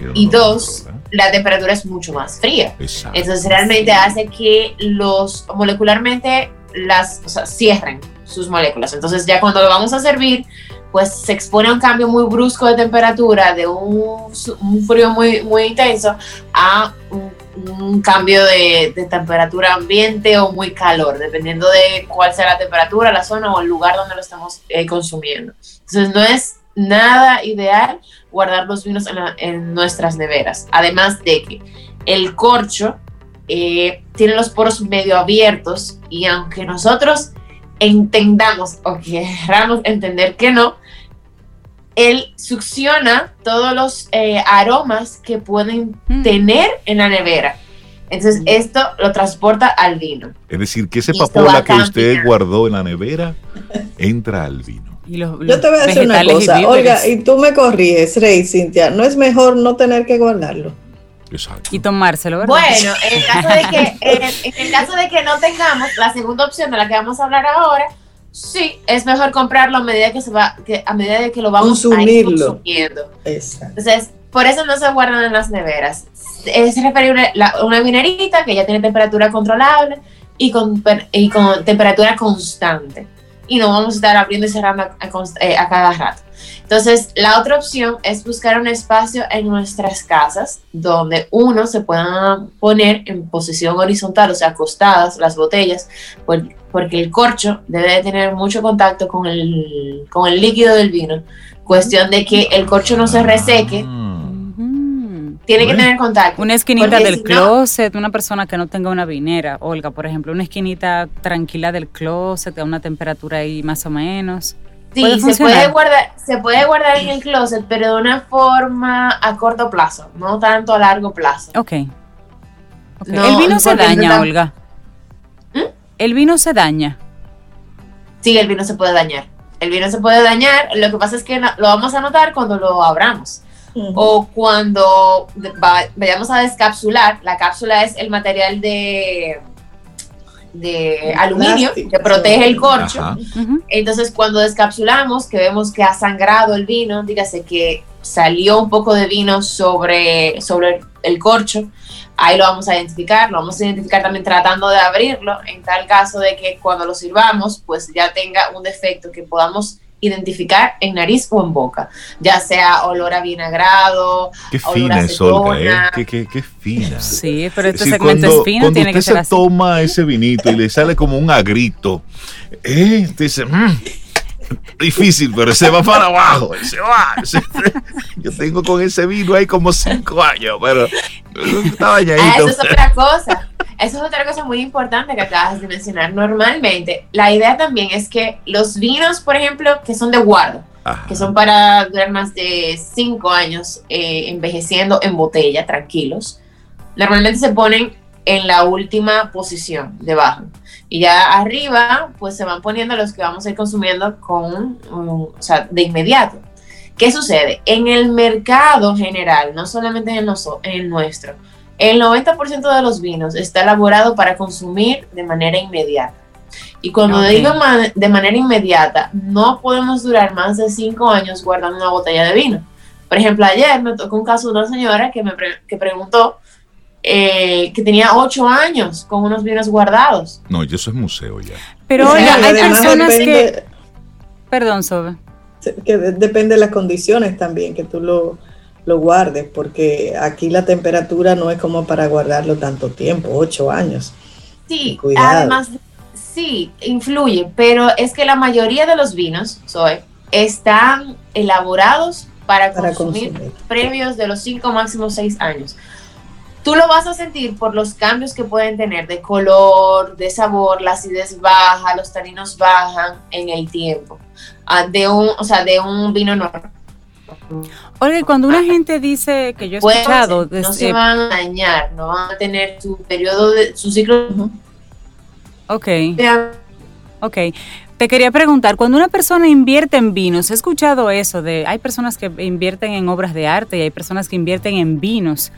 Uno Y no dos, controla. La temperatura es mucho más fría. Exacto. Entonces realmente hace que los molecularmente las o sea, cierren sus moléculas. Entonces ya cuando lo vamos a servir, pues se expone a un cambio muy brusco de temperatura, de un, un frío muy, muy intenso, a un, un cambio de, de temperatura ambiente o muy calor, dependiendo de cuál sea la temperatura, la zona o el lugar donde lo estamos eh, consumiendo. Entonces no es nada ideal guardar los vinos en, la- en nuestras neveras. Además de que el corcho eh, tiene los poros medio abiertos y aunque nosotros entendamos o queramos entender que no, él succiona todos los eh, aromas que pueden Mm. tener en la nevera. Entonces esto lo transporta al vino. Es decir, que ese Y papola que usted guardó en la nevera entra al vino. Y los- Yo los te voy a decir una y cosa, víveres. Olga, y tú me corriges, Rey, Cintia, ¿no es mejor no tener que guardarlo? Exacto. Y tomárselo, ¿verdad? Bueno, en el caso de que, en el, en el caso de que no tengamos la segunda opción de la que vamos a hablar ahora, sí, es mejor comprarlo a medida que se va, que a medida de que lo vamos a consumiendo. Exacto. Entonces, por eso no se guardan en las neveras. Es referible a una vinerita que ya tiene temperatura controlable y con, y con temperatura constante. Y no vamos a estar abriendo y cerrando a, eh, a cada rato. Entonces, la otra opción es buscar un espacio en nuestras casas donde uno se pueda poner en posición horizontal, o sea, acostadas las botellas, por- porque el corcho debe de tener mucho contacto con el, con el líquido del vino. Cuestión de que el corcho no se reseque, tiene que tener contacto. Una esquinita del si no- closet, una persona que no tenga una vinera, Olga, por ejemplo, una esquinita tranquila del closet, a una temperatura ahí más o menos. ¿Puede Sí, se puede, guardar, se puede guardar en el closet, pero de una forma a corto plazo, no tanto a largo plazo. Ok. Ok. No, el vino se daña, no- Olga. ¿Mm? El vino se daña. Sí, el vino se puede dañar. El vino se puede dañar, lo que pasa es que lo vamos a notar cuando lo abramos. O cuando vayamos a descapsular, la cápsula es el material de, de aluminio plástico, que protege sí. el corcho. Ajá. Entonces, cuando descapsulamos, que vemos que ha sangrado el vino, dígase que salió un poco de vino sobre, sobre el corcho, ahí lo vamos a identificar, lo vamos a identificar también tratando de abrirlo, en tal caso de que cuando lo sirvamos, pues ya tenga un defecto que podamos identificar en nariz o en boca, ya sea olor a vinagrado, Qué Olor fina a es Olga, ¿eh? Qué, qué, qué fina. Sí, pero este Es segmento cuando, es fino, cuando tiene usted que ser se así. toma ese vinito y le sale como un agrito, ¿eh? Dice, "Mm, difícil, pero se va para abajo, se va. se- yo tengo con ese vino ahí como cinco años, pero está Ah, eso es otra cosa. Eso es otra cosa muy importante que acabas de mencionar. Normalmente, la idea también es que los vinos, por ejemplo, que son de guardo, Ajá. que son para durar más de cinco años eh, envejeciendo en botella, tranquilos, normalmente se ponen en la última posición debajo. Y ya arriba, pues se van poniendo los que vamos a ir consumiendo con, um, o sea, de inmediato. ¿Qué sucede? En el mercado general, no solamente en el, en el nuestro, el 90% de los vinos está elaborado para consumir de manera inmediata. Y cuando digo de manera inmediata, no podemos durar más de cinco años guardando una botella de vino. Por ejemplo, ayer me tocó un caso de una señora que me que preguntó eh, que tenía ocho años con unos vinos guardados. No, y eso es museo ya. Pero oiga, hay personas que... Perdón, Sobe. Que depende de las condiciones también, que tú lo, lo guardes, porque aquí la temperatura no es como para guardarlo tanto tiempo, ocho años. Sí, además, sí, influye, pero es que la mayoría de los vinos, Zoe, están elaborados para, consumir, previos de los cinco máximos seis años. Tú lo vas a sentir por los cambios que pueden tener de color, de sabor, la acidez baja, los taninos bajan en el tiempo. Ah, de un, o sea, de un vino normal. Oye, cuando una gente dice que yo he escuchado... no se van a dañar, no van a tener su periodo de... su ciclo... Ok. Ok. Te quería preguntar, cuando una persona invierte en vinos, he escuchado eso de... Hay personas que invierten en obras de arte y hay personas que invierten en vinos.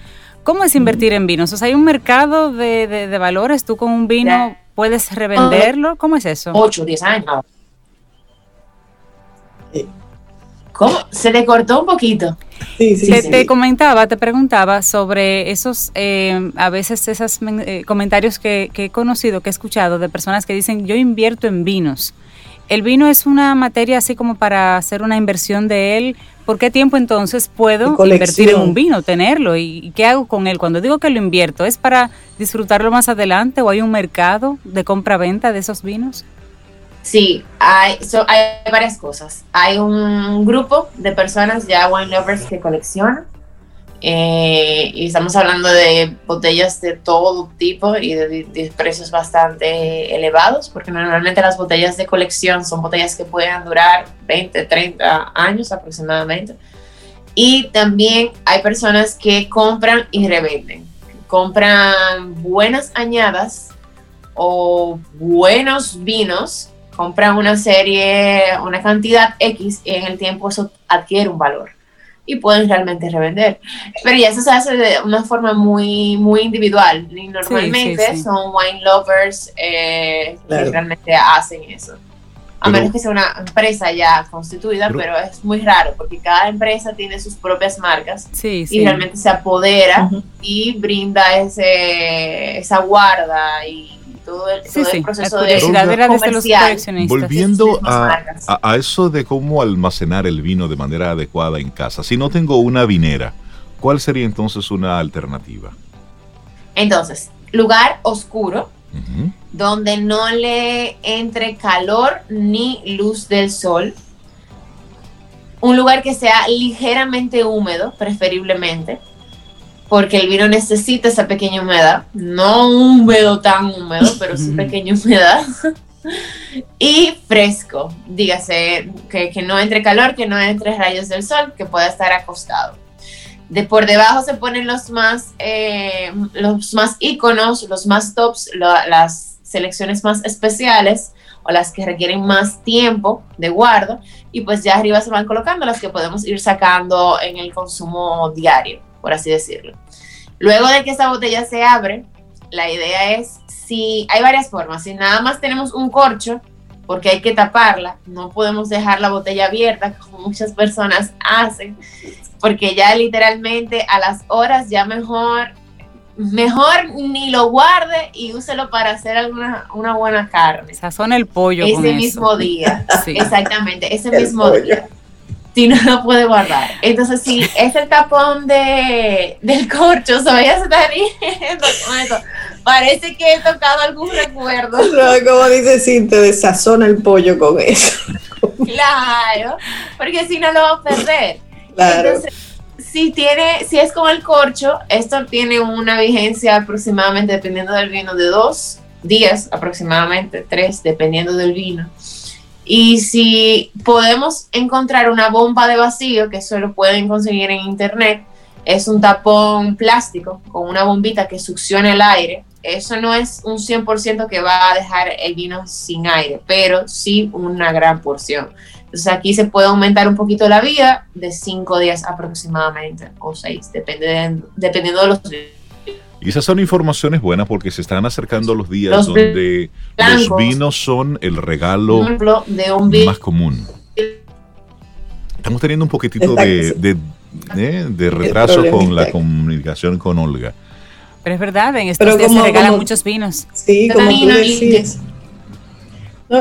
¿Cómo es invertir en vinos? O sea, hay un mercado de, valores, tú con un vino puedes revenderlo, ¿cómo es eso? 8, 10 años. ¿Cómo? Se le cortó un poquito. Sí, sí, te, te, comentaba, te preguntaba sobre esos, eh, a veces esos eh, comentarios que, que, he conocido, que he escuchado de personas que dicen, yo invierto en vinos. ¿El vino es una materia así como para hacer una inversión de él? ¿Por qué tiempo entonces puedo invertir en un vino, tenerlo? ¿Y qué hago con él? Cuando digo que lo invierto, ¿es para disfrutarlo más adelante o hay un mercado de compra-venta de esos vinos? Sí, hay, hay varias cosas. Hay un grupo de personas ya wine lovers que coleccionan eh, y estamos hablando de botellas de todo tipo y de, precios bastante elevados, porque normalmente las botellas de colección son botellas que pueden durar 20, 30 años aproximadamente. Y también hay personas que compran y revenden. Compran buenas añadas o buenos vinos, compran una serie, una cantidad X y en el tiempo eso adquiere un valor y pueden realmente revender. Pero ya eso se hace de una forma muy, muy individual. Y normalmente son wine lovers eh, que realmente hacen eso. A menos que sea una empresa ya constituida, pero, es muy raro porque cada empresa tiene sus propias marcas y realmente se apodera y brinda ese, esa guarda y todo el, proceso de, de Volviendo a, eso de cómo almacenar el vino de manera adecuada en casa. Si no tengo una vinera, ¿cuál sería entonces una alternativa? Entonces, lugar oscuro, donde no le entre calor ni luz del sol. Un lugar que sea ligeramente húmedo, preferiblemente porque el vino necesita esa pequeña humedad, no húmedo tan húmedo, pero sí pequeña humedad. *laughs* y fresco, dígase que, no entre calor, que no entre rayos del sol, que pueda estar acostado. De por debajo se ponen los más, eh, los más iconos, los más tops, las selecciones más especiales o las que requieren más tiempo de guardo y pues ya arriba se van colocando las que podemos ir sacando en el consumo diario por así decirlo. Luego de que esa botella se abre, la idea es, si hay varias formas, si nada más tenemos un corcho, porque hay que taparla, no podemos dejar la botella abierta como muchas personas hacen, porque ya literalmente a las horas ya mejor mejor ni lo guarde y úselo para hacer alguna una buena carne. Sazona el pollo. Ese mismo día. *laughs* Exactamente, ese mismo día si no lo puede guardar. Entonces, si es el tapón de, del corcho, se vaya a estar riendo Parece que he tocado algún recuerdo. No, como dice Cintia, desazona el pollo con eso. Claro, porque si no lo va a perder. Claro. Entonces, si tiene, si es con el corcho, esto tiene una vigencia aproximadamente, dependiendo del vino, de dos días, aproximadamente tres, dependiendo del vino. Y si podemos encontrar una bomba de vacío, que eso lo pueden conseguir en internet, es un tapón plástico con una bombita que succiona el aire eso no es un 100% que va a dejar el vino sin aire, pero sí una gran porción. Entonces aquí se puede aumentar un poquito la vida de 5 días aproximadamente, o 6, dependiendo, dependiendo de los y esas son informaciones buenas porque se están acercando los días donde los vinos son el regalo de un más común. Estamos teniendo un poquitito de, ¿eh? de, retraso con la comunicación con Olga. Pero es verdad, en estos días se regalan muchos vinos. Sí, como tú decías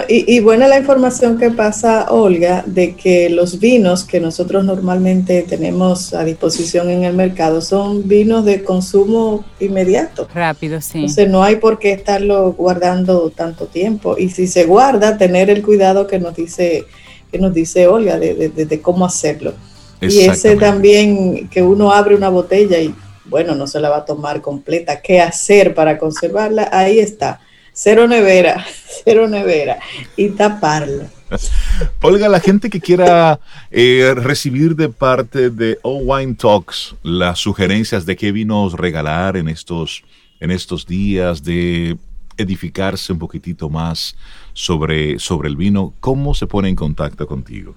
y, buena la información que pasa, Olga, de que los vinos que nosotros normalmente tenemos a disposición en el mercado son vinos de consumo inmediato. Rápido, sí. Entonces no hay por qué estarlo guardando tanto tiempo. Y si se guarda, tener el cuidado que nos dice, que nos dice Olga de, cómo hacerlo. Y ese también que uno abre una botella y bueno, no se la va a tomar completa. ¿Qué hacer para conservarla? Ahí está cero nevera, *laughs* cero nevera y taparlo. Olga, la gente que quiera eh, recibir de parte de All Wine Talks las sugerencias de qué vinos regalar en estos, en estos días, de edificarse un poquitito más sobre, sobre el vino, ¿cómo se pone en contacto contigo?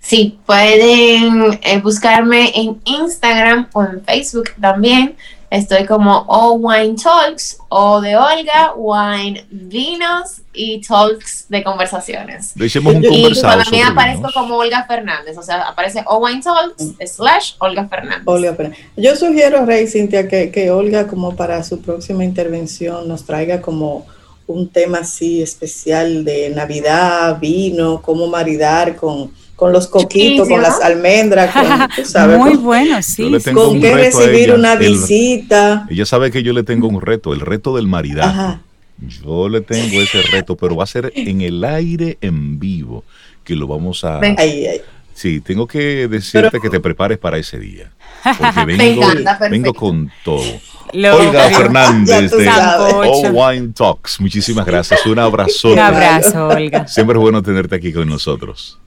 Sí, pueden eh, buscarme en Instagram o en Facebook también. Estoy como O Wine Talks o de Olga, Wine Vinos y Talks de conversaciones. un y para mí aparezco como Olga Fernández, o sea, aparece O Wine Talks slash Olga Fernández. Olga Fernández. Yo sugiero, Rey Cintia, que, que Olga como para su próxima intervención nos traiga como un tema así especial de Navidad, vino, cómo maridar con con los coquitos, con las almendras, con, *laughs* Muy bueno, sí. Con qué recibir una visita. Ella sabe que yo le tengo un reto, el reto del maridaje. Yo le tengo ese reto, pero va a ser en el aire en vivo que lo vamos a... Sí, tengo que decirte que te prepares para ese día. Porque *laughs* vengo, vengo con todo. Olga Fernández de All Wine Talks. Muchísimas gracias. Un abrazo. Un abrazo, Olga. Siempre es bueno tenerte aquí con nosotros.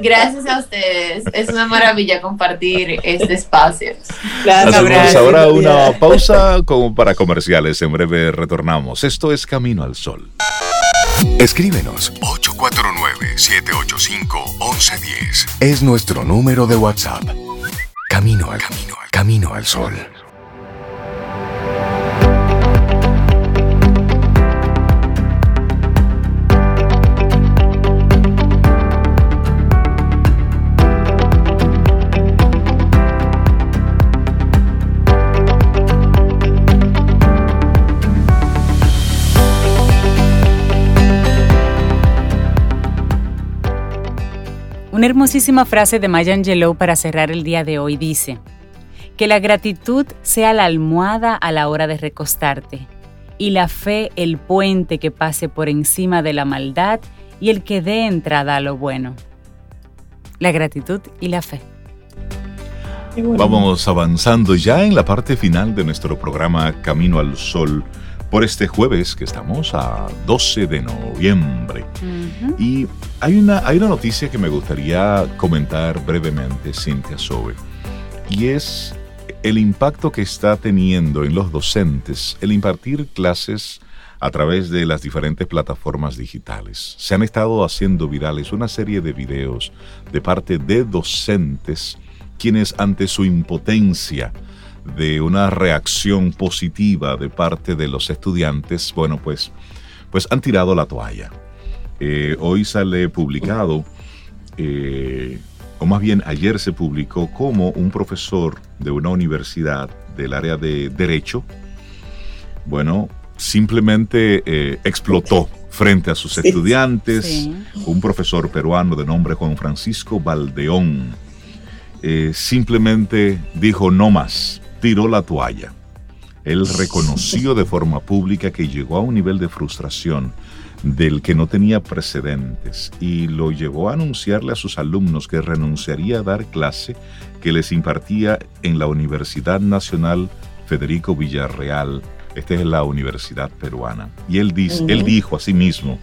Gracias a ustedes. Es una maravilla compartir este espacio. Hacemos ahora una *laughs* pausa como para comerciales. En breve retornamos. Esto es Camino al Sol. Escríbenos 849-785-1110. Es nuestro número de WhatsApp. Camino al camino, al camino al sol. Una hermosísima frase de Maya Angelou para cerrar el día de hoy dice, que la gratitud sea la almohada a la hora de recostarte y la fe el puente que pase por encima de la maldad y el que dé entrada a lo bueno. La gratitud y la fe. Vamos avanzando ya en la parte final de nuestro programa Camino al Sol por este jueves que estamos a 12 de noviembre. Y hay una, hay una noticia que me gustaría comentar brevemente, Cintia Sobe, y es el impacto que está teniendo en los docentes el impartir clases a través de las diferentes plataformas digitales. Se han estado haciendo virales una serie de videos de parte de docentes quienes ante su impotencia de una reacción positiva de parte de los estudiantes, bueno, pues, pues han tirado la toalla. Eh, hoy sale publicado, eh, o más bien ayer se publicó como un profesor de una universidad del área de Derecho, bueno, simplemente eh, explotó frente a sus estudiantes, un profesor peruano de nombre Juan Francisco Valdeón, simplemente dijo no más, tiró la toalla. Él reconoció de forma pública que llegó a un nivel de frustración del que no tenía precedentes y lo llevó a anunciarle a sus alumnos que renunciaría a dar clase que les impartía en la Universidad Nacional Federico Villarreal. Esta es la universidad peruana. Y él, dice, él dijo a sí mismo,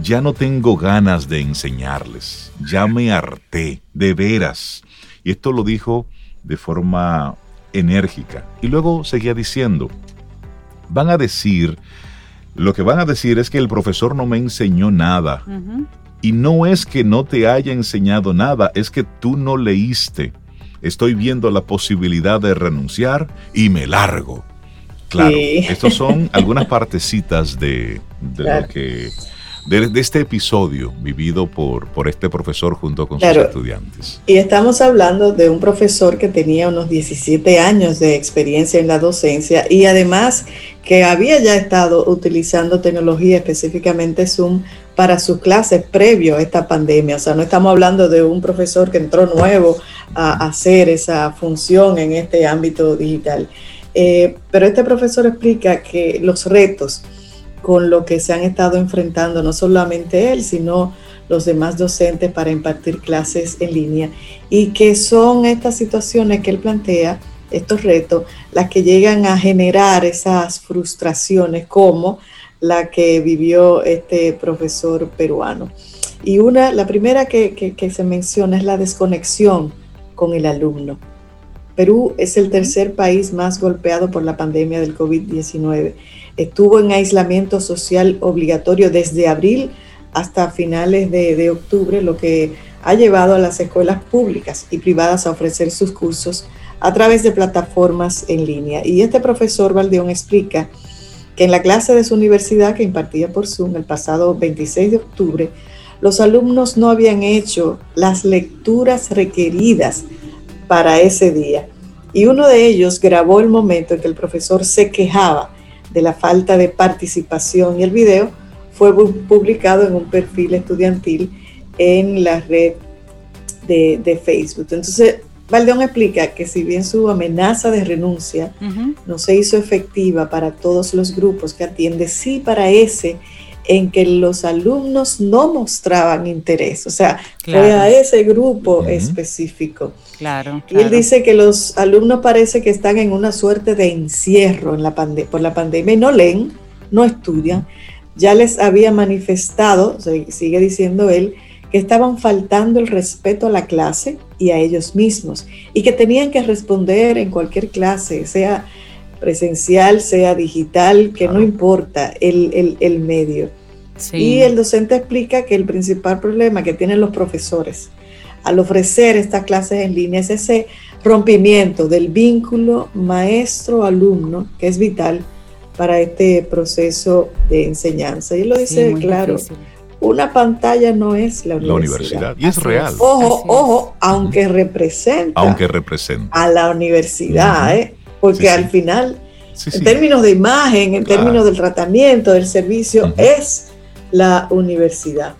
ya no tengo ganas de enseñarles, ya me harté, de veras. Y esto lo dijo de forma enérgica. Y luego seguía diciendo, van a decir, lo que van a decir es que el profesor no me enseñó nada. Y no es que no te haya enseñado nada, es que tú no leíste. Estoy viendo la posibilidad de renunciar y me largo. Claro, estos son *laughs* algunas partecitas de, lo que de, este episodio vivido por, por este profesor junto con sus estudiantes. Y estamos hablando de un profesor que tenía unos 17 años de experiencia en la docencia y además que había ya estado utilizando tecnología, específicamente Zoom, para sus clases previo a esta pandemia. O sea, no estamos hablando de un profesor que entró nuevo a hacer esa función en este ámbito digital. Eh, pero este profesor explica que los retos con lo que se han estado enfrentando, no solamente él, sino los demás docentes para impartir clases en línea, y que son estas situaciones que él plantea, estos retos, las que llegan a generar esas frustraciones como la que vivió este profesor peruano. Y una, la primera que, que se menciona es la desconexión con el alumno. Perú es el tercer país más golpeado por la pandemia del COVID-19 estuvo en aislamiento social obligatorio desde abril hasta finales de, octubre, lo que ha llevado a las escuelas públicas y privadas a ofrecer sus cursos a través de plataformas en línea. Y este profesor Valdeón explica que en la clase de su universidad que impartía por Zoom el pasado 26 de octubre, los alumnos no habían hecho las lecturas requeridas para ese día. Y uno de ellos grabó el momento en que el profesor se quejaba de la falta de participación y el video fue publicado en un perfil estudiantil en la red de, Facebook. Entonces, Valdeón explica que si bien su amenaza de renuncia no se hizo efectiva para todos los grupos que atiende, sí para ese en que los alumnos no mostraban interés, o sea, fue a ese grupo específico. Claro, Y él dice que los alumnos parece que están en una suerte de encierro en la por la pandemia y no leen, no estudian. Ya les había manifestado, sigue diciendo él, que estaban faltando el respeto a la clase y a ellos mismos y que tenían que responder en cualquier clase, sea presencial, sea digital, que no importa el, el, medio. Y el docente explica que el principal problema que tienen los profesores al ofrecer estas clases en línea es ese rompimiento del vínculo maestro-alumno, que es vital para este proceso de enseñanza. Y lo dice claro. Una pantalla no es la universidad. Y es real. Ojo, ojo, aunque representa, aunque representa a la universidad, ¿eh? porque al final, en términos de imagen, en términos del tratamiento, del servicio, es la universidad.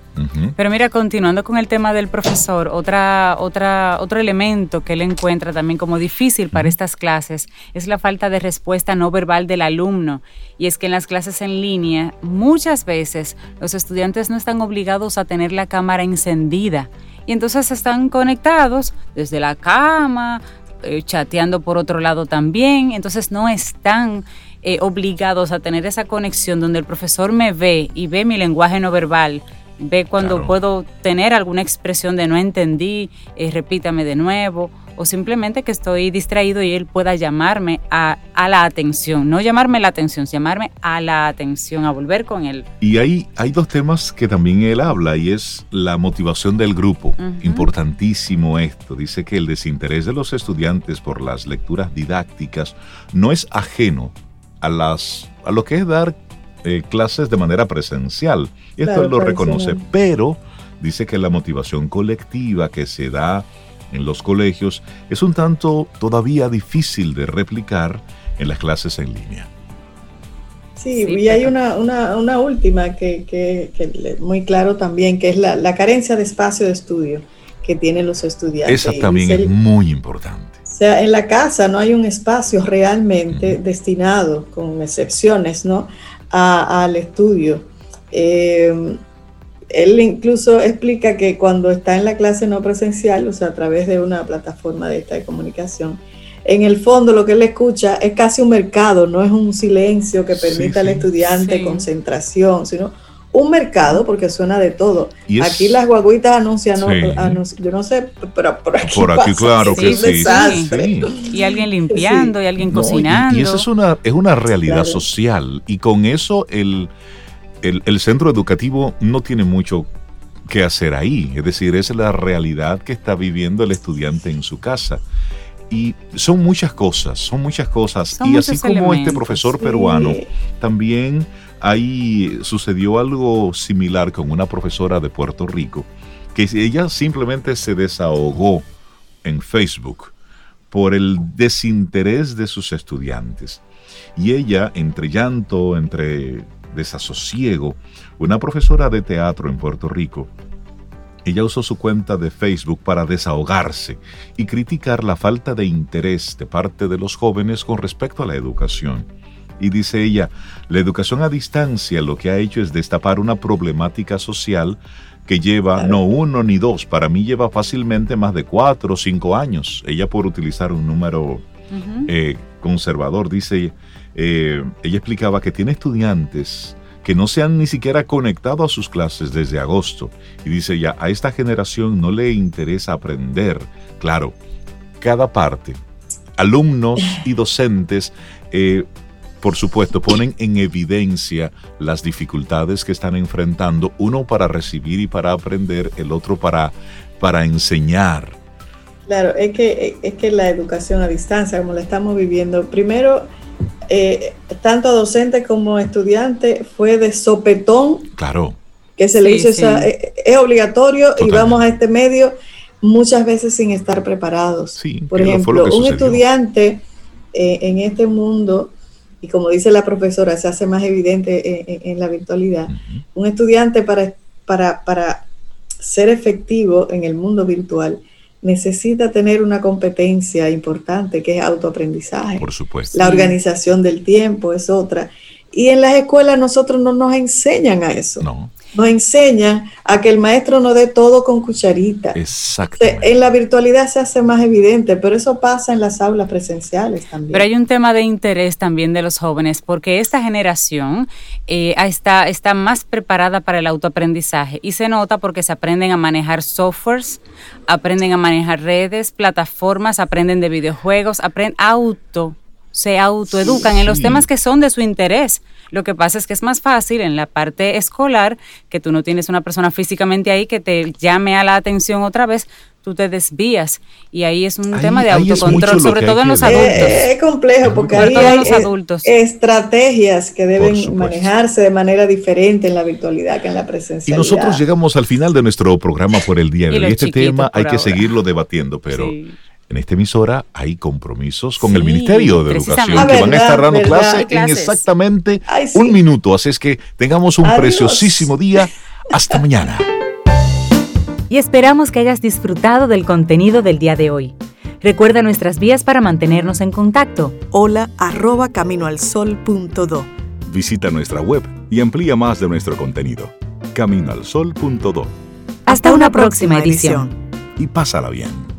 Pero mira, continuando con el tema del profesor, otra, otra, otro elemento que él encuentra también como difícil para estas clases es la falta de respuesta no verbal del alumno. Y es que en las clases en línea muchas veces los estudiantes no están obligados a tener la cámara encendida. Y entonces están conectados desde la cama, eh, chateando por otro lado también. Entonces no están eh, obligados a tener esa conexión donde el profesor me ve y ve mi lenguaje no verbal ve cuando puedo tener alguna expresión de no entendí, eh, repítame de nuevo, o simplemente que estoy distraído y él pueda llamarme a, la atención, no llamarme la atención, llamarme a la atención, a volver con él. Y hay, hay dos temas que también él habla y es la motivación del grupo, importantísimo esto, dice que el desinterés de los estudiantes por las lecturas didácticas no es ajeno a, las, a lo que es dar eh, clases de manera presencial. Y esto él lo reconoce, pero dice que la motivación colectiva que se da en los colegios es un tanto todavía difícil de replicar en las clases en línea. Sí, y hay una, una, última que, que, muy claro también, que es la, la, carencia de espacio de estudio que tienen los estudiantes. Esa también es muy importante. O sea, en la casa no hay un espacio realmente destinado, con excepciones, ¿no? al estudio. Eh, él incluso explica que cuando está en la clase no presencial, o sea, a través de una plataforma de esta de comunicación, en el fondo lo que él escucha es casi un mercado, no es un silencio que permita al estudiante concentración, sino un mercado, porque suena de todo. Aquí las guaguitas anuncian, no- Sí. anunci- yo no sé, pero por aquí, Por aquí, pasa, claro es que sí. Y alguien limpiando y alguien No, cocinando. Y, esa es una, es una realidad Claro. social. Y con eso el, el, el centro educativo no tiene mucho que hacer ahí. Es decir, es la realidad que está viviendo el estudiante en su casa. Y son muchas cosas, son muchas cosas. Son y así como este profesor Sí. peruano, también ahí sucedió algo similar con una profesora de Puerto Rico, que ella simplemente se desahogó en Facebook por el desinterés de sus estudiantes. Y ella, entre llanto, entre desasosiego, una profesora de teatro en Puerto Rico, ella usó su cuenta de Facebook para desahogarse y criticar la falta de interés de parte de los jóvenes con respecto a la educación. Y dice ella, la educación a distancia lo que ha hecho es destapar una problemática social que lleva Claro. no uno ni dos, para mí lleva fácilmente más de cuatro o cinco años. Ella por utilizar un número eh, conservador, dice, eh, ella explicaba que tiene estudiantes que no se han ni siquiera conectado a sus clases desde agosto. Y dice ya, a esta generación no le interesa aprender. Claro, cada parte, alumnos y docentes, eh, por supuesto, ponen en evidencia las dificultades que están enfrentando, uno para recibir y para aprender, el otro para, para enseñar. Claro, es que, es que la educación a distancia, como la estamos viviendo, primero, eh, tanto docente como estudiante, fue de sopetón Claro, que se le Sí, hizo sí. esa, eh, es obligatorio y vamos a este medio muchas veces sin estar preparados. Sí, Por ejemplo, un estudiante eh, en este mundo, y como dice la profesora, se hace más evidente en, en- en la virtualidad, un estudiante para, para, para ser efectivo en el mundo virtual necesita tener una competencia importante que es autoaprendizaje. por supuesto. La organización del tiempo es otra. Y en las escuelas nosotros no nos enseñan a eso. No, Nos enseñan a que el maestro nos dé todo con cucharita. Exactamente. En la virtualidad se hace más evidente, pero eso pasa en las aulas presenciales también. Pero hay un tema de interés también de los jóvenes, porque esta generación eh, está, está más preparada para el autoaprendizaje y se nota porque se aprenden a manejar softwares, aprenden a manejar redes, plataformas, aprenden de videojuegos, aprenden auto, se autoeducan en los temas que son de su interés. Lo que pasa es que es más fácil en la parte escolar, que tú no tienes una persona físicamente ahí que te llame a la atención otra vez, tú te desvías. Y ahí es un Ahí- tema de autocontrol, sobre todo en los adultos. Es complejo porque ahí hay los adultos. estrategias que deben manejarse de manera diferente en la virtualidad que en la Y presencialidad. nosotros llegamos al final de nuestro programa por el día Y de hoy. Este tema hay que ahora. seguirlo debatiendo, pero Sí. En esta emisora hay compromisos con Sí, el Ministerio de Educación que van a estar dando clase en exactamente Ay, sí. un minuto. Así es que tengamos un Adiós. preciosísimo día. Hasta mañana. y esperamos que hayas disfrutado del contenido del día de hoy. Recuerda nuestras vías para mantenernos en contacto. Hola arroba caminoalsol.do. Visita nuestra web y amplía más de nuestro contenido. Caminoalsol.do Hasta, una próxima edición. y pásala bien.